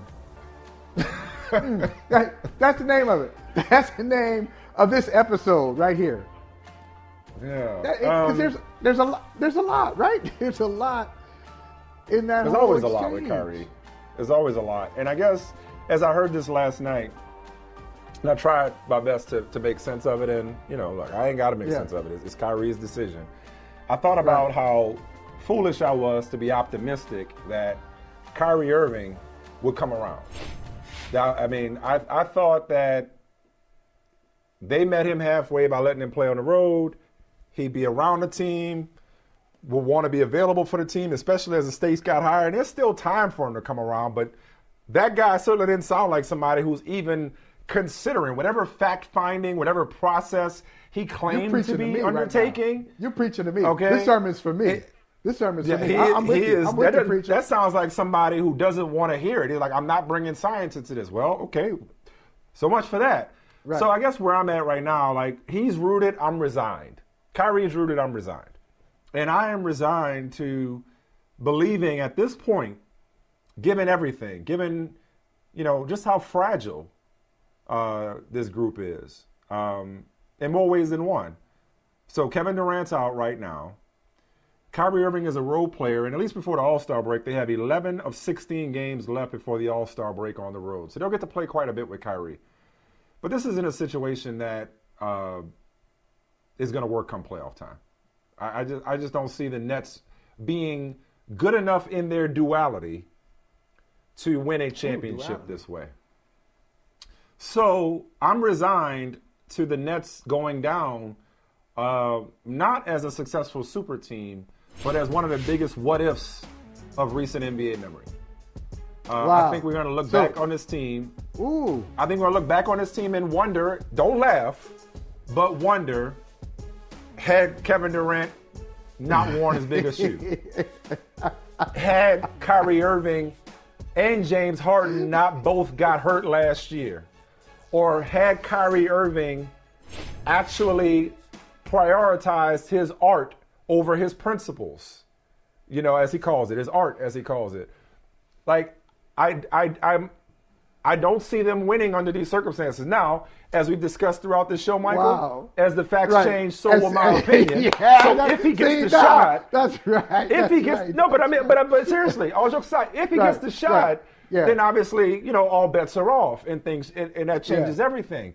Hmm. *laughs* That's the name of it. That's the name of this episode right here. Yeah. That- it- Um, there's there's a lot there's a lot right. *laughs* There's a lot in that. There's always a lot with exchange. Kyrie. There's always a lot. And I guess as I heard this last night, and I tried my best to, to make sense of it, and you know, look, I ain't got to make Yeah. sense of it. It's, it's Kyrie's decision. I thought about Right. how foolish I was to be optimistic that Kyrie Irving would come around. Now, I mean, I, I thought that they met him halfway by letting him play on the road. He'd be around the team, will want to be available for the team, especially as the stakes got higher. And there's still time for him to come around, but that guy certainly didn't sound like somebody who's even considering whatever fact finding, whatever process he claimed to be right undertaking. You're preaching to me. Okay. This sermon's for me. this sermon's Yeah, for me. he, I, am with you. is. I'm with that, you, preacher. that sounds like somebody who doesn't want to hear it. He's like, I'm not bringing science into this. Well, okay, so much for that. Right. So I guess where I'm at right now, like he's rooted, I'm resigned. Kyrie's rooted, I'm resigned, and I am resigned to believing at this point, given everything, given you know just how fragile uh, this group is, um, in more ways than one. So Kevin Durant's out right now. Kyrie Irving is a role player, and at least before the All Star break, they have 11 of 16 games left before the All Star break on the road. So they'll get to play quite a bit with Kyrie. But this isn't a situation that uh, is going to work come playoff time. I, I just I just don't see the Nets being good enough in their duality to win a championship duality. this way. So I'm resigned to the Nets going down, uh, not as a successful super team, but as one of the biggest what ifs of recent NBA memory. Uh, Wow. I think we're going to look So- back on this team. Ooh. I think we're going to look back on this team and wonder, don't laugh, but wonder, had Kevin Durant not worn his biggest shoe. *laughs* Had Kyrie Irving and James Harden not both got hurt last year, or had Kyrie Irving actually prioritized his art over his principles, you know, as he calls it, his art, as he calls it. Like, I, I, I'm, I don't see them winning under these circumstances. Now, as we've discussed throughout this show, Michael, Wow. as the facts Right. change, so As- will my *laughs* opinion. Yeah, so that's- if he gets the that- shot, that's right. If he gets right, no, but I mean, right. but uh, but seriously, all jokes aside, if he gets the shot, yeah. then obviously you know all bets are off, and things, and, and that changes Yeah. everything.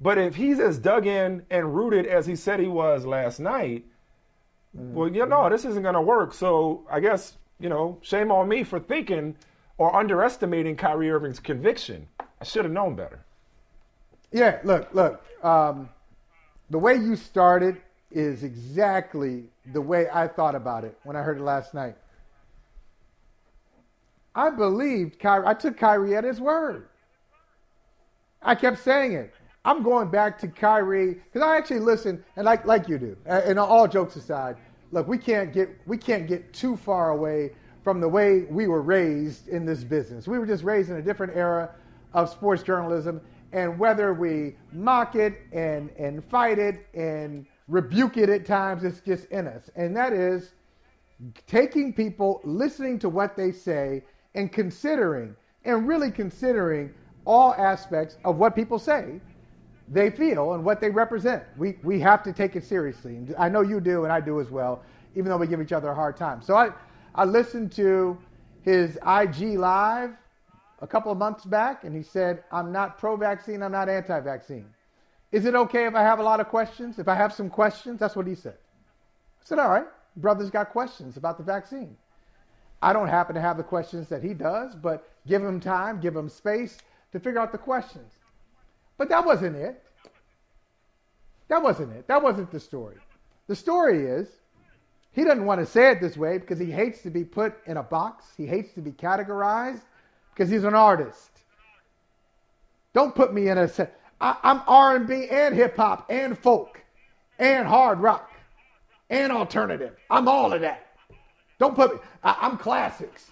But if he's as dug in and rooted as he said he was last night, Mm-hmm. well, you know, this isn't going to work. So I guess you know, shame on me for thinking or underestimating Kyrie Irving's conviction. I should have known better. Yeah, look, look. Um, the way you started is exactly the way I thought about it when I heard it last night. I believed Kyrie. I took Kyrie at his word. I kept saying it. I'm going back to Kyrie because I actually listen, and like like you do. And all jokes aside, look, we can't get we can't get too far away from the way we were raised in this business. We were just raised in a different era of sports journalism, and whether we mock it and and fight it and rebuke it at times, it's just in us, and that is taking people, listening to what they say, and considering, and really considering all aspects of what people say they feel and what they represent. We, we have to take it seriously. And I know you do, and I do as well, even though we give each other a hard time. So I, I listened to his IG Live a couple of months back, and he said, I'm not pro vaccine, I'm not anti vaccine. Is it okay if I have a lot of questions? If I have some questions? That's what he said. I said, All right, brother's got questions about the vaccine. I don't happen to have the questions that he does, but give him time, give him space to figure out the questions. But that wasn't it. That wasn't it. That wasn't the story. The story is he doesn't want to say it this way because he hates to be put in a box. He hates to be categorized because he's an artist. Don't put me in a. se- I, I'm R&B and hip hop and folk and hard rock and alternative. I'm all of that. Don't put me. I, I'm classics.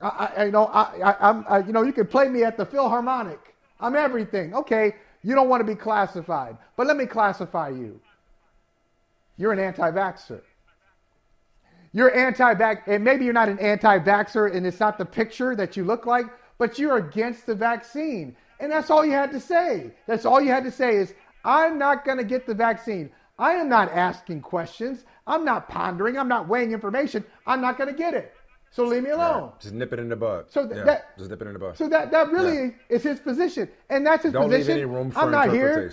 I, I you know I, I I'm I, you know you can play me at the Philharmonic. I'm everything. Okay, you don't want to be classified, but let me classify you. You're an anti-vaxxer. You're anti-vax, and maybe you're not an anti-vaxxer, and it's not the picture that you look like, but you're against the vaccine, and that's all you had to say. That's all you had to say is, I'm not going to get the vaccine. I am not asking questions. I'm not pondering. I'm not weighing information. I'm not going to get it. So leave me alone. Just nip it in the bud. So Yeah, that- just nip it in the bud. So that that really is his position, and that's his Don't leave position. any room for I'm not here.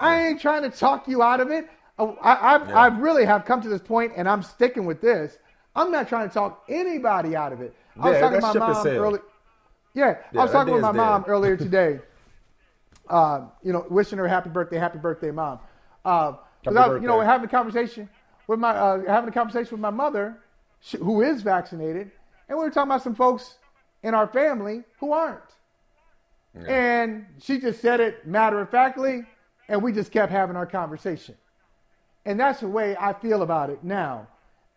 I ain't trying to talk you out of it. Oh, I, Yeah. I really have come to this point, and I'm sticking with this. I'm not trying to talk anybody out of it. I was Yeah, talking to my mom early. Yeah, Yeah, I was talking with my mom earlier *laughs* today. uh, you know, wishing her happy birthday, happy birthday, mom. Uh, Happy I was, you know, birthday. having a conversation with my uh, having a conversation with my mother, sh- who is vaccinated, and we were talking about some folks in our family who aren't. And she just said it matter of factly, and we just kept having our conversation. And that's the way I feel about it now.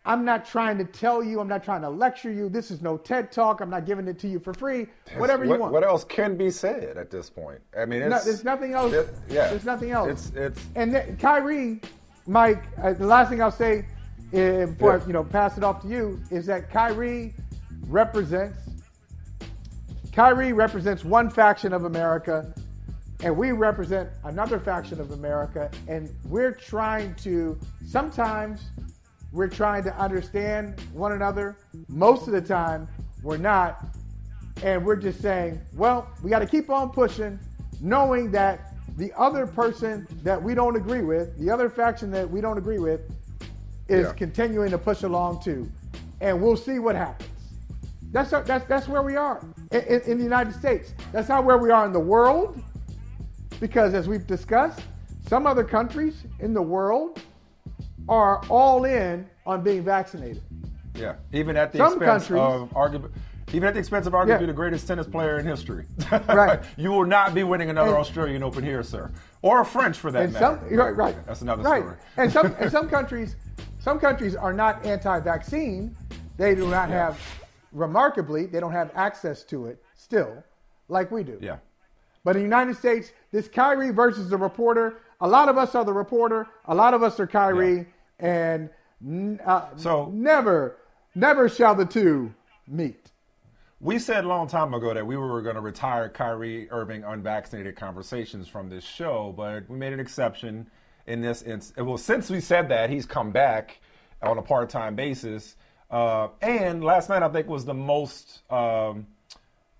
I'm not trying to tell you, I'm not trying to lecture you. This is no TED talk. I'm not giving it to you for free. Whatever what, you want. What else can be said at this point? I mean, No, there's nothing else. it- yeah, There's nothing else. It's it's And th- Kyrie, Mike, uh, the last thing I'll say uh, before Yeah. I, you know pass it off to you is that Kyrie represents Kyrie represents one faction of America, and we represent another faction of America, and we're trying to sometimes we're trying to understand one another. Most of the time, we're not, and we're just saying, well, we got to keep on pushing, knowing that the other person that we don't agree with, the other faction that we don't agree with, is Yeah. continuing to push along too, and we'll see what happens. That's that's that's where we are in, in, in the United States. That's not where we are in the world, because as we've discussed, some other countries in the world are all in on being vaccinated. yeah. Even at the Some expense countries- of argument, Even at the expense of arguably Yeah. the greatest tennis player in history. *laughs* Right. *laughs* you will not be winning another And- Australian Open here, sir. Or a French for that matter. some right, right. That's another right. story. and some *laughs* and some countries, some countries are not anti-vaccine. They do not have, remarkably, they don't have access to it still, like we do. Yeah. But in the United States, this Kyrie versus the reporter. A lot of us are the reporter. A lot of us are Kyrie, and uh, So- never, never shall the two meet. We said a long time ago that we were going to retire Kyrie Irving unvaccinated conversations from this show, but we made an exception in this instance. Well, since we said that, he's come back on a part time basis. Uh, and last night, I think, was the most um,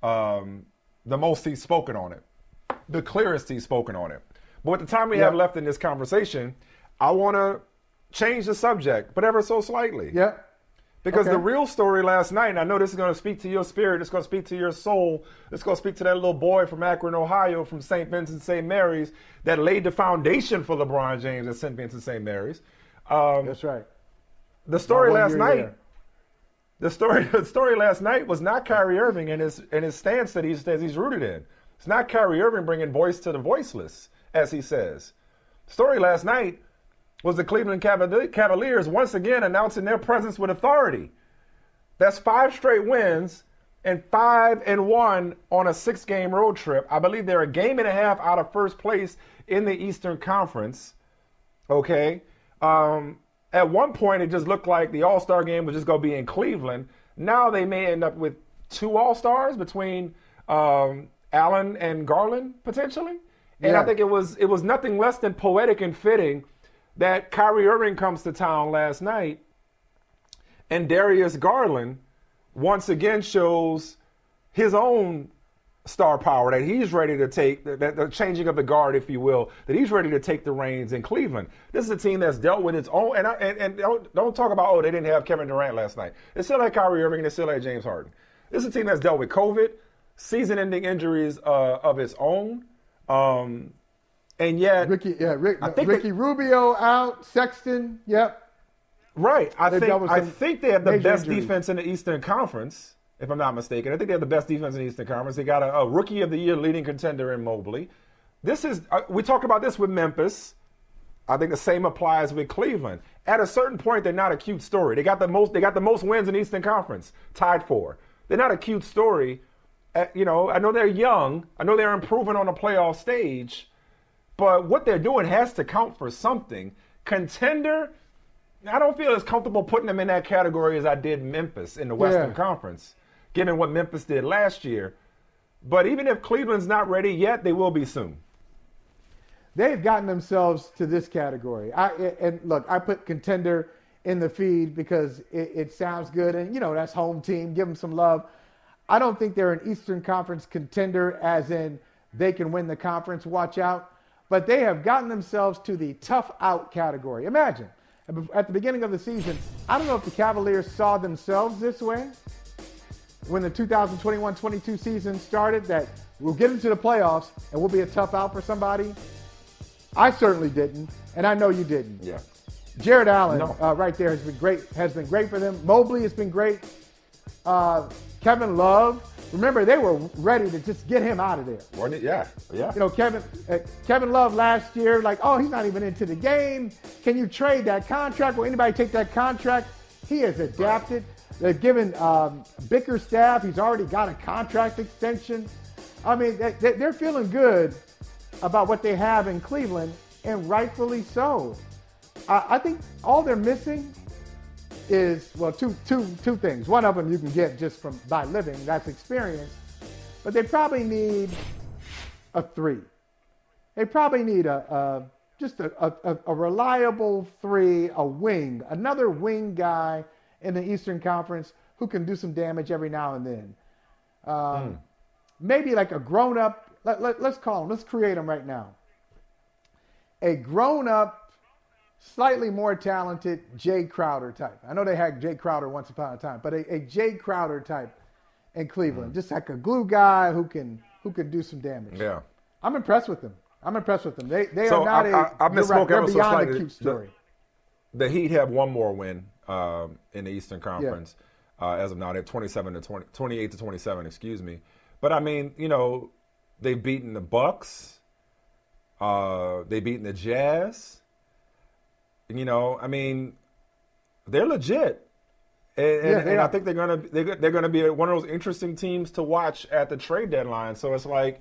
um, the most he's spoken on it, the clearest he's spoken on it. But with the time we have left in this conversation, I want to change the subject, but ever so slightly. Yeah. Because Okay. the real story last night, and I know this is going to speak to your spirit, it's going to speak to your soul, it's going to speak to that little boy from Akron, Ohio, from St. Vincent St. Mary's, that laid the foundation for LeBron James at St. Vincent St. Mary's. Um, That's right. the story My last night, there. the story, *laughs* the story last night was not Kyrie Irving and his and his stance that he's that he's rooted in. It's not Kyrie Irving bringing voice to the voiceless, as he says. The story last night was the Cleveland Cavaliers once again announcing their presence with authority. That's five straight wins and five and one on a six game road trip. I believe they're a game and a half out of first place in the Eastern Conference. Okay. Um, at one point, it just looked like the All Star game was just going to be in Cleveland. Now they may end up with two All Stars between um, Allen and Garland potentially. And I think it was it was nothing less than poetic and fitting that Kyrie Irving comes to town last night, and Darius Garland once again shows his own star power that he's ready to take that, the changing of the guard, if you will, that he's ready to take the reins in Cleveland. This is a team that's dealt with its own, and I, and, and don't, don't talk about oh they didn't have Kevin Durant last night. it's still had Kyrie Irving and they still had James Harden. This is a team that's dealt with COVID, season-ending injuries uh, of its own, um, and yet Ricky, yeah, Rick, I think Ricky Rubio out, Sexton, yep. Right. I They've think I think they have the best injuries. defense in the Eastern Conference, if I'm not mistaken. I think they have the best defense in the Eastern Conference. They got a, a rookie of the year leading contender in Mobley. This is uh, we talked about this with Memphis. I think the same applies with Cleveland. At a certain point, they're not a cute story. They got the most. They got the most wins in Eastern Conference, tied for. They're not a cute story. Uh, you know, I know they're young. I know they're improving on a playoff stage, but what they're doing has to count for something. Contender. I don't feel as comfortable putting them in that category as I did Memphis in the Western Yeah. Conference, given what Memphis did last year. But even if Cleveland's not ready yet, they will be soon. They've gotten themselves to this category. I and look, I put contender in the feed because it, it sounds good, and you know that's home team. Give them some love. I don't think they're an Eastern Conference contender, as in they can win the conference. Watch out, but they have gotten themselves to the tough out category. Imagine at the beginning of the season. I don't know if the Cavaliers saw themselves this way when the 2021-22 season started that we'll get into the playoffs and we'll be a tough out for somebody. I certainly didn't, and I know you didn't. Yeah. Jarrett Allen, No. uh, right there, has been great. Has been great for them. Mobley has been great. Uh, Kevin Love. Remember, they were ready to just get him out of there. Wasn't it? Yeah. Yeah. You know, Kevin uh, Kevin Love last year, like, oh, he's not even into the game. Can you trade that contract? Will anybody take that contract? He has adapted. They've given um, Bickerstaff. He's already got a contract extension. I mean, they, they- they're feeling good about what they have in Cleveland, and rightfully so. I, I think all they're missing is well, two two two things. One of them you can get just from by living. That's experience. But they probably need a three. They probably need a, a just a, a, a reliable three, a wing, another wing guy in the Eastern Conference who can do some damage every now and then. Um, Maybe like a grown up. Let, let, let's call him. Let's create him right now. A grown up, slightly more talented Jae Crowder type. I know they had Jae Crowder once upon a time, but a, a Jae Crowder type in Cleveland, just like a glue guy who can who can do some damage. Yeah. I'm impressed with them. I'm impressed with them. They they So are not I- a. I- I misspoke right, ever so beyond slightly. a cute The- story. The Heat have one more win um, in the Eastern Conference. uh, as of now. They're 27 to 20, 28 to 27, excuse me. But I mean, you know, they've beaten the Bucks. Uh, they've beaten the Jazz. You know, I mean, they're legit. And, Yeah, and, and I think they're gonna they're, they're gonna be one of those interesting teams to watch at the trade deadline. So it's like,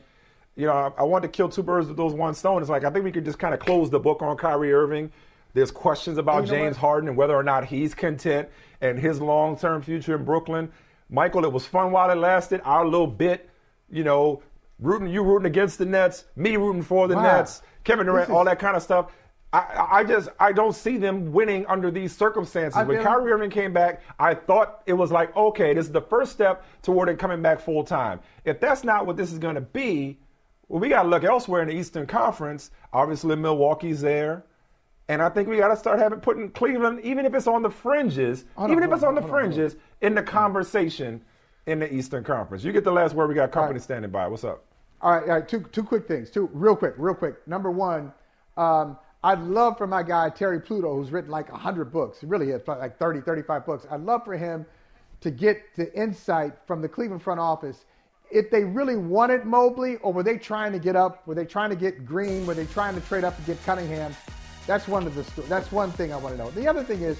you know, I, I want to kill two birds with those one stone. It's like I think we could just kind of close the book on Kyrie Irving. There's questions about you know James what? Harden and whether or not he's content and his long term future in Brooklyn. Michael, it was fun while it lasted. Our little bit, you know, rooting you rooting against the Nets, me rooting for the Wow. Nets, Kevin Durant, is- all that kind of stuff. I, I just I don't see them winning under these circumstances. I when feel- Kyrie Irving came back, I thought it was like, okay, this is the first step toward it coming back full time. If that's not what this is going to be, well, we got to look elsewhere in the Eastern Conference. Obviously, Milwaukee's there. And I think we got to start having putting Cleveland, even if it's on the fringes, on, even if it's on the on, on, hold on. fringes, in the conversation in the Eastern Conference. You get the last word. We got company standing by. What's up? All right, all right. Two two quick things. Two real quick, real quick. Number one, um, I'd love for my guy Terry Pluto, who's written like hundred books. He really has like 30, 35 books. I'd love for him to get the insight from the Cleveland front office. If they really wanted Mobley, or were they trying to get up? Were they trying to get Green? Were they trying to trade up to get Cunningham? That's one of the. That's one thing I want to know. The other thing is,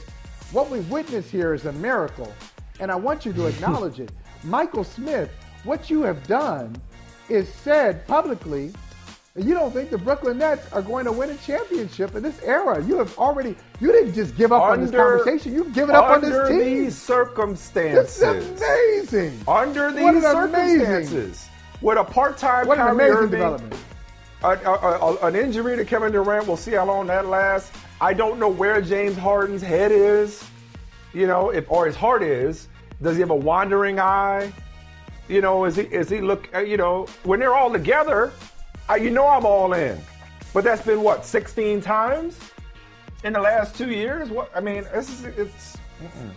what we've witnessed here is a miracle, and I want you to *laughs* acknowledge it. Michael Smith, what you have done is said publicly you don't think the Brooklyn Nets are going to win a championship in this era. You have already, you didn't just give up on this conversation. You've given up on this team. under these circumstances. This is amazing. Under these What an amazing- circumstances, with a part-time What an Kyrie amazing Irving, development. a- a- a- an injury to Kevin Durant. We'll see how long that lasts. I don't know where James Harden's head is, you know, if or his heart is. Does he have a wandering eye? You know, is he is he look? uh, You know, when they're all together, I, you know I'm all in. But that's been what 16 times in the last two years. What I mean, this is it's. mm-mm.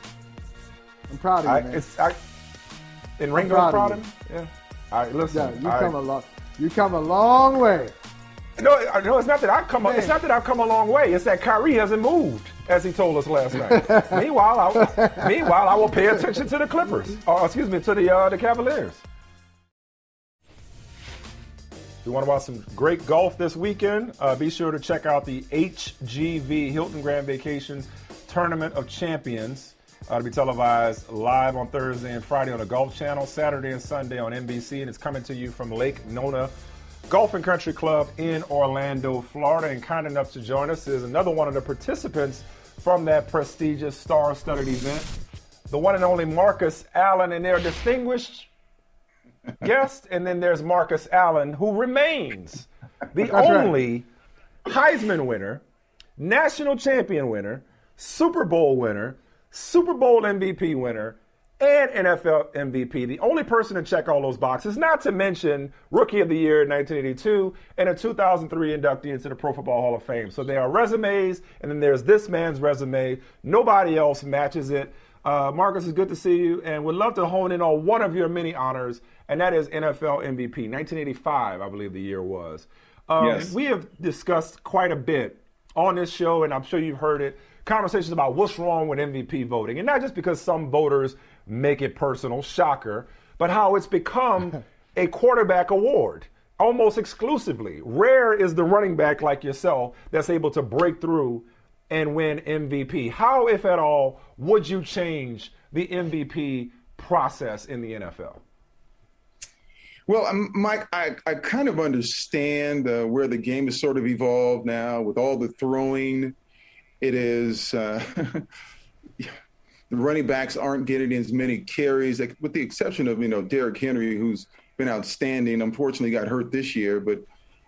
I'm proud of you, I, man. it's I, and I'm proud proud of of. Yeah. All right, listen. Yeah, you I- come a long, you come a long way. No, no, it's not that I've come. A, it's not that I've come a long way. It's that Kyrie hasn't moved, as he told us last night. *laughs* meanwhile, I, meanwhile, I will pay attention to the Clippers. Or excuse me, to the uh, the Cavaliers. If you want to watch some great golf this weekend, uh, be sure to check out the HGV Hilton Grand Vacations Tournament of Champions. Uh, to be televised live on Thursday and Friday on the Golf Channel, Saturday and Sunday on NBC, and it's coming to you from Lake Nona Golf and Country Club in Orlando, Florida. And kind enough to join us is another one of the participants from that prestigious star-studded event, the one and only Marcus Allen, and their distinguished guest. And then there's Marcus Allen, who remains the That's right. only Heisman winner, national champion winner, Super Bowl winner, Super Bowl MVP winner, and NFL MVP. The only person to check all those boxes, not to mention Rookie of the Year in 1982 and a 2003 inductee into the Pro Football Hall of Fame. So there are resumes, and then there's this man's resume. Nobody else matches it. Uh, Marcus, it's good to see you, and would love to hone in on one of your many honors, and that is NFL MVP. 1985, I believe the year was. Um, Yes. We have discussed quite a bit on this show, and I'm sure you've heard it, conversations about what's wrong with MVP voting. And not just because some voters make it personal, shocker, but how it's become *laughs* a quarterback award almost exclusively. Rare is the running back like yourself that's able to break through and win MVP. How, if at all, would you change the MVP process in the NFL? Well, um, Mike, I, I kind of understand uh, where the game has sort of evolved now with all the throwing. It is uh, *laughs* the running backs aren't getting as many carries, like, with the exception of you know Derrick Henry, who's been outstanding. Unfortunately, got hurt this year, but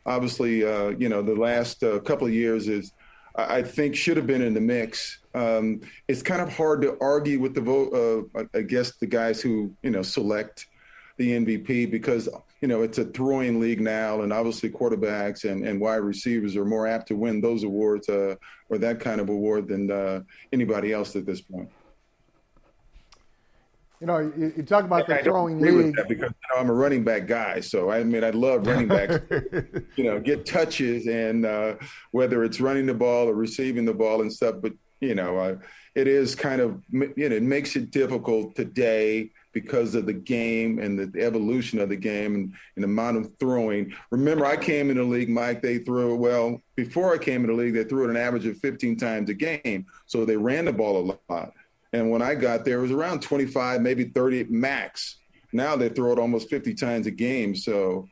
obviously, uh, you know, the last uh, couple of years is I think should have been in the mix. Um, it's kind of hard to argue with the vote. I I guess the guys who you know select the MVP because you know it's a throwing league now, and obviously quarterbacks and, and wide receivers are more apt to win those awards uh, or that kind of award than uh, anybody else at this point. You know, you, you talk about I the don't throwing agree with league. that because you know, I'm a running back guy, so I mean I love running backs. *laughs* you know, get touches and uh, whether it's running the ball or receiving the ball and stuff. But you know, uh, it is kind of you know it makes it difficult today because of the game and the evolution of the game and, and, the amount of throwing. Remember, I came in the league, Mike. They threw well before I came in the league. They threw it an average of 15 times a game, so they ran the ball a lot. And when I got there, it was around 25, maybe 30 max. Now they throw it almost 50 times a game. So,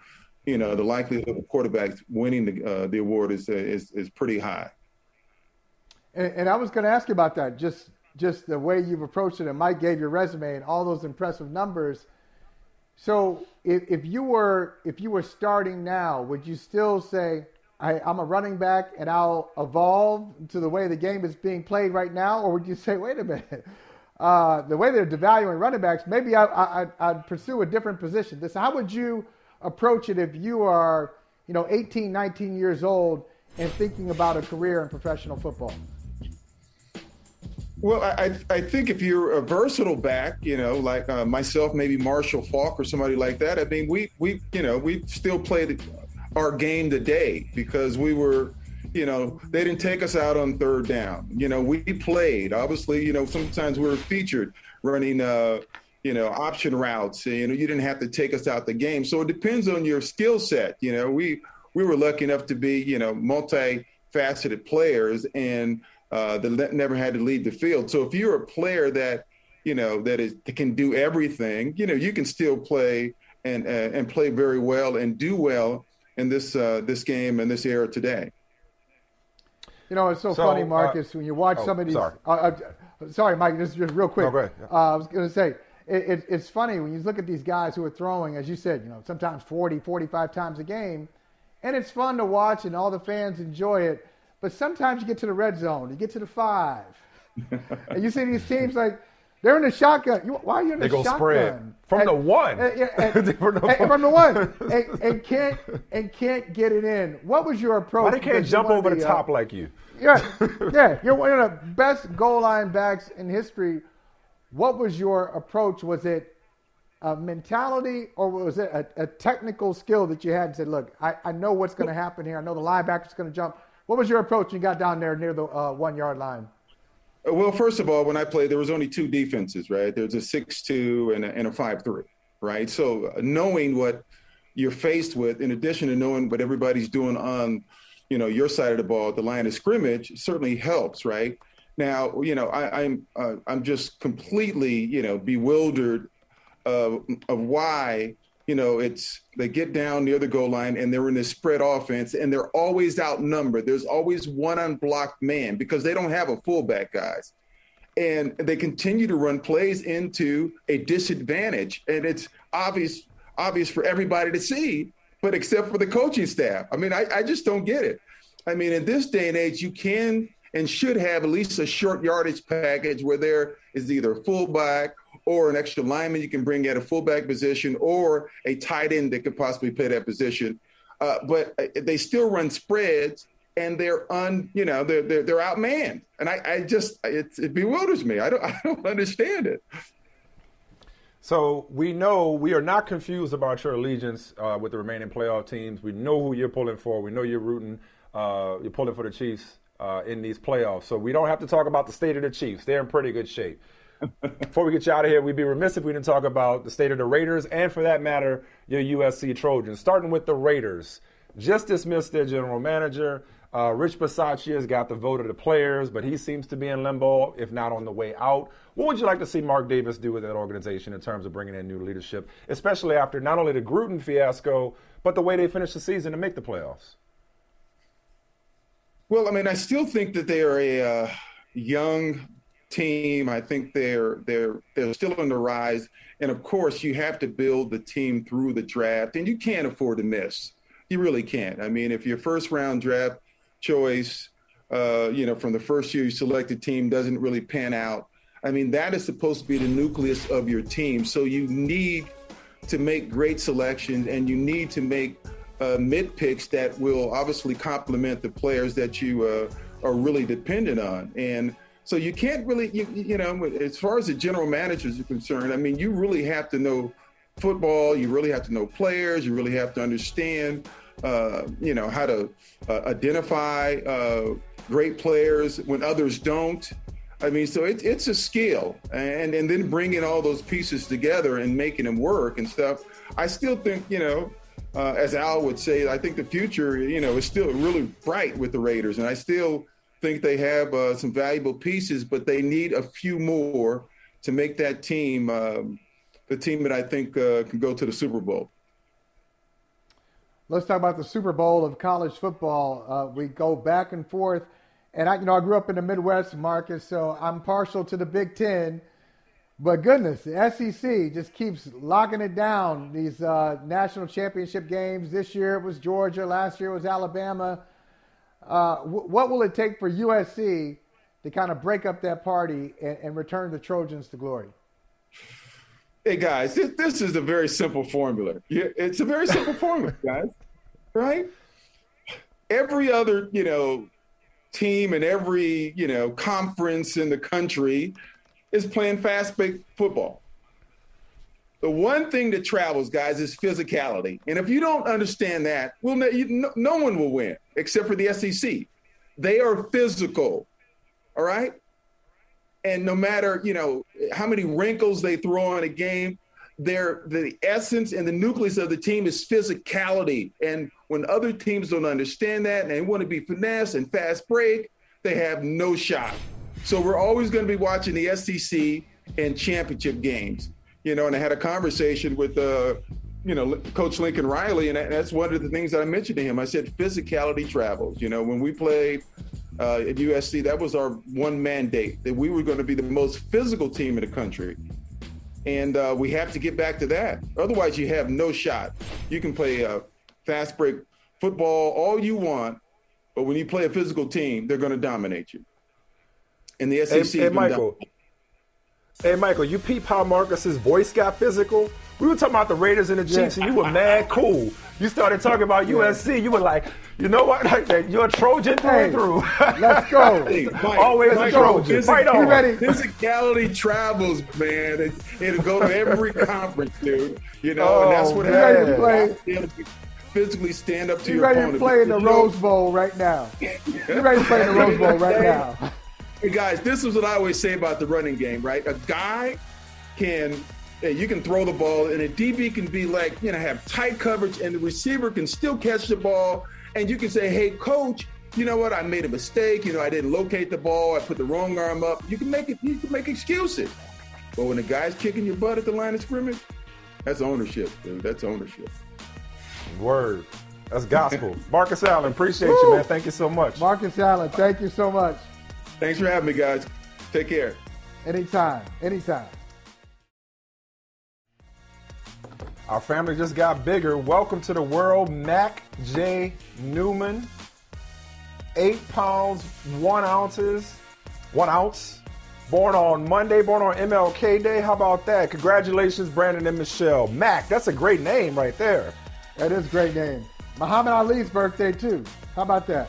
you know, the likelihood of a quarterback winning the uh, the award is, is is pretty high. And, and I was going to ask you about that. Just just the way you've approached it, and Mike gave your resume and all those impressive numbers. So if, if you were if you were starting now, would you still say I, am a running back and I'll evolve to the way the game is being played right now, or would you say, wait a minute, *laughs* uh, the way they're devaluing running backs, maybe I, I'd pursue a different position. This, how would you approach it if you are, you know, 18, 19 years old and thinking about a career in professional football? Well, I, I think if you're a versatile back, you know, like uh, myself, maybe Marshall Faulk or somebody like that. I mean, we we you know we still played our game today because we were, you know, they didn't take us out on third down. You know, we played. Obviously, you know, sometimes we were featured running, uh, you know, option routes. You know, you didn't have to take us out the game. So it depends on your skill set. You know, we we were lucky enough to be, you know, multifaceted players and uh, that never had to leave the field. So if you're a player that you know that is that can do everything, you know you can still play and uh, and play very well and do well in this uh, this game and this era today. You know, it's so, so funny, uh, Marcus, when you watch oh, some of these. Sorry. Uh, uh, sorry, Mike. This is just real quick. No, go ahead. I was going to say. It, it, it's funny when you look at these guys who are throwing, as you said, you know, sometimes 40, 45 times a game, and it's fun to watch, and all the fans enjoy it. But sometimes you get to the red zone, you get to the five, *laughs* and you see these teams like they're in the shotgun. You, why are you in the shotgun? they go Spread. From and, the one. And, and, *laughs* from, the from the one, *laughs* and, can't and can't get it in. What was your approach? Why they can't jump over the, the top uh, like you? Yeah, *laughs* yeah. You're one of the best goal line backs in history. What was your approach? Was it a mentality or was it a, a technical skill that you had and said, look, I, I know what's going to happen here. I know the linebacker's going to jump. What was your approach when you got down there near the uh, one yard line? Well, first of all, when I played, there was only two defenses, right? There's a six-two and a, and a five-three, right? So uh, knowing what you're faced with, in addition to knowing what everybody's doing on, you know, your side of the ball, the line of scrimmage, certainly helps, right? Now, you know, I, am I'm, uh, I'm just completely, you know, bewildered of, of why you know, it's they get down near the goal line and they're in this spread offense and they're always outnumbered. There's always one unblocked man because they don't have a fullback, guys. And they continue to run plays into a disadvantage. And it's obvious, obvious for everybody to see, but except for the coaching staff. I mean, I, I just don't get it. I mean, in this day and age, you can and should have at least a short yardage package where there is either fullback or an extra lineman you can bring at a fullback position or a tight end that could possibly play that position. Uh, but uh, they still run spreads and they're un, you know, they're they're, they're outmanned, and I, I just it, it bewilders me. I don't *laughs* I don't understand it. So we know we are not confused about your allegiance uh, with the remaining playoff teams. We know who you're pulling for. We know you're rooting. Uh, you're pulling for the Chiefs uh, in these playoffs. So we don't have to talk about the state of the Chiefs. They're in pretty good shape. Before we get you out of here, we'd be remiss if we didn't talk about the state of the Raiders and, for that matter, your USC Trojans. Starting with the Raiders, just dismissed their general manager. Uh, Rich Bisaccia has got the vote of the players, but he seems to be in limbo, if not on the way out. What would you like to see Mark Davis do with that organization in terms of bringing in new leadership, especially after not only the Gruden fiasco, but the way they finished the season to make the playoffs? Well, I mean, I still think that they are a uh, young team. I think they're they're they're still on the rise, and of course, you have to build the team through the draft, and you can't afford to miss. You really can't. I mean, if your first round draft choice, uh, you know, from the first year you selected team doesn't really pan out, I mean, that is supposed to be the nucleus of your team. So you need to make great selections, and you need to make uh, mid picks that will obviously complement the players that you uh, are really dependent on. And so you can't really, you, you know, as far as the general managers are concerned, I mean, you really have to know football. You really have to know players. You really have to understand, uh, you know, how to uh, identify, uh, great players when others don't. I mean, so it, it's a skill, and and then bringing all those pieces together and making them work and stuff. I still think, you know, uh, as Al would say, I think the future, you know, is still really bright with the Raiders, and I still think they have uh, some valuable pieces, but they need a few more to make that team um, the team that I think uh, can go to the Super Bowl. Let's talk about the Super Bowl of college football. Uh, we go back and forth, and I, you know, I grew up in the Midwest, Marcus, so I'm partial to the Big Ten. But goodness, the SEC just keeps locking it down. These uh, national championship games. This year it was Georgia. Last year it was Alabama. Uh, w- what will it take for USC to kind of break up that party and, and return the Trojans to glory? Hey guys, this, this is a very simple formula. It's a very simple formula, *laughs* guys. Right? Every other, you know, team and every, you know, conference in the country is playing fast break football. The one thing that travels, guys, is physicality. And if you don't understand that, well, no, you, no, one will win except for the SEC. They are physical. All right. And no matter, you know, how many wrinkles they throw in a game, their the essence and the nucleus of the team is physicality. And when other teams don't understand that and they want to be finesse and fast break, they have no shot. So we're always going to be watching the SEC and championship games. You know, and I had a conversation with uh, you know, Coach Lincoln Riley, and that's one of the things that I mentioned to him. I said physicality travels. You know, when we played uh, at USC, that was our one mandate that we were going to be the most physical team in the country. And uh, we have to get back to that. Otherwise, you have no shot. You can play uh, fast break football all you want, but when you play a physical team, they're going to dominate you. And the SEC. Hey, hey Michael. Hey, Michael, you peep how Marcus's voice got physical? We were talking about the Raiders and the Chiefs, yeah. and you were mad cool. You started talking about USC. You were like, you know what? *laughs* Like, you're a Trojan through hey, and through. let's go. *laughs* Hey, Mike, Always Mike, a Trojan. Physic- Fight on. ready? Physicality travels, man. It, it'll go to every *laughs* conference, dude. You know, Oh, and that's oh, what man. happens. You ready to You Physically stand up to your opponent. You your ready opponent. to play in the Rose Bowl right now? You ready to play in the Rose Bowl right now? Hey guys, this is what I always say about the running game, right? A guy can hey, you can throw the ball and a DB can be like, you know, have tight coverage and the receiver can still catch the ball and you can say, "Hey coach, you know what? I made a mistake. You know, I didn't locate the ball. I put the wrong arm up." You can make it you can make excuses. But when the guy's kicking your butt at the line of scrimmage, that's ownership, dude. That's ownership. Word. That's gospel. *laughs* Marcus Allen, appreciate you, man. Thank you so much. Marcus Allen, thank you so much. Thanks for having me, guys. Take care. Anytime, anytime. Our family just got bigger. Welcome to the world, Mac J. Newman. Eight pounds, one ounces, one ounce. Born on Monday, born on MLK Day. How about that? Congratulations, Brandon and Michelle. Mac, that's a great name right there. That is a great name. Muhammad Ali's birthday too. How about that?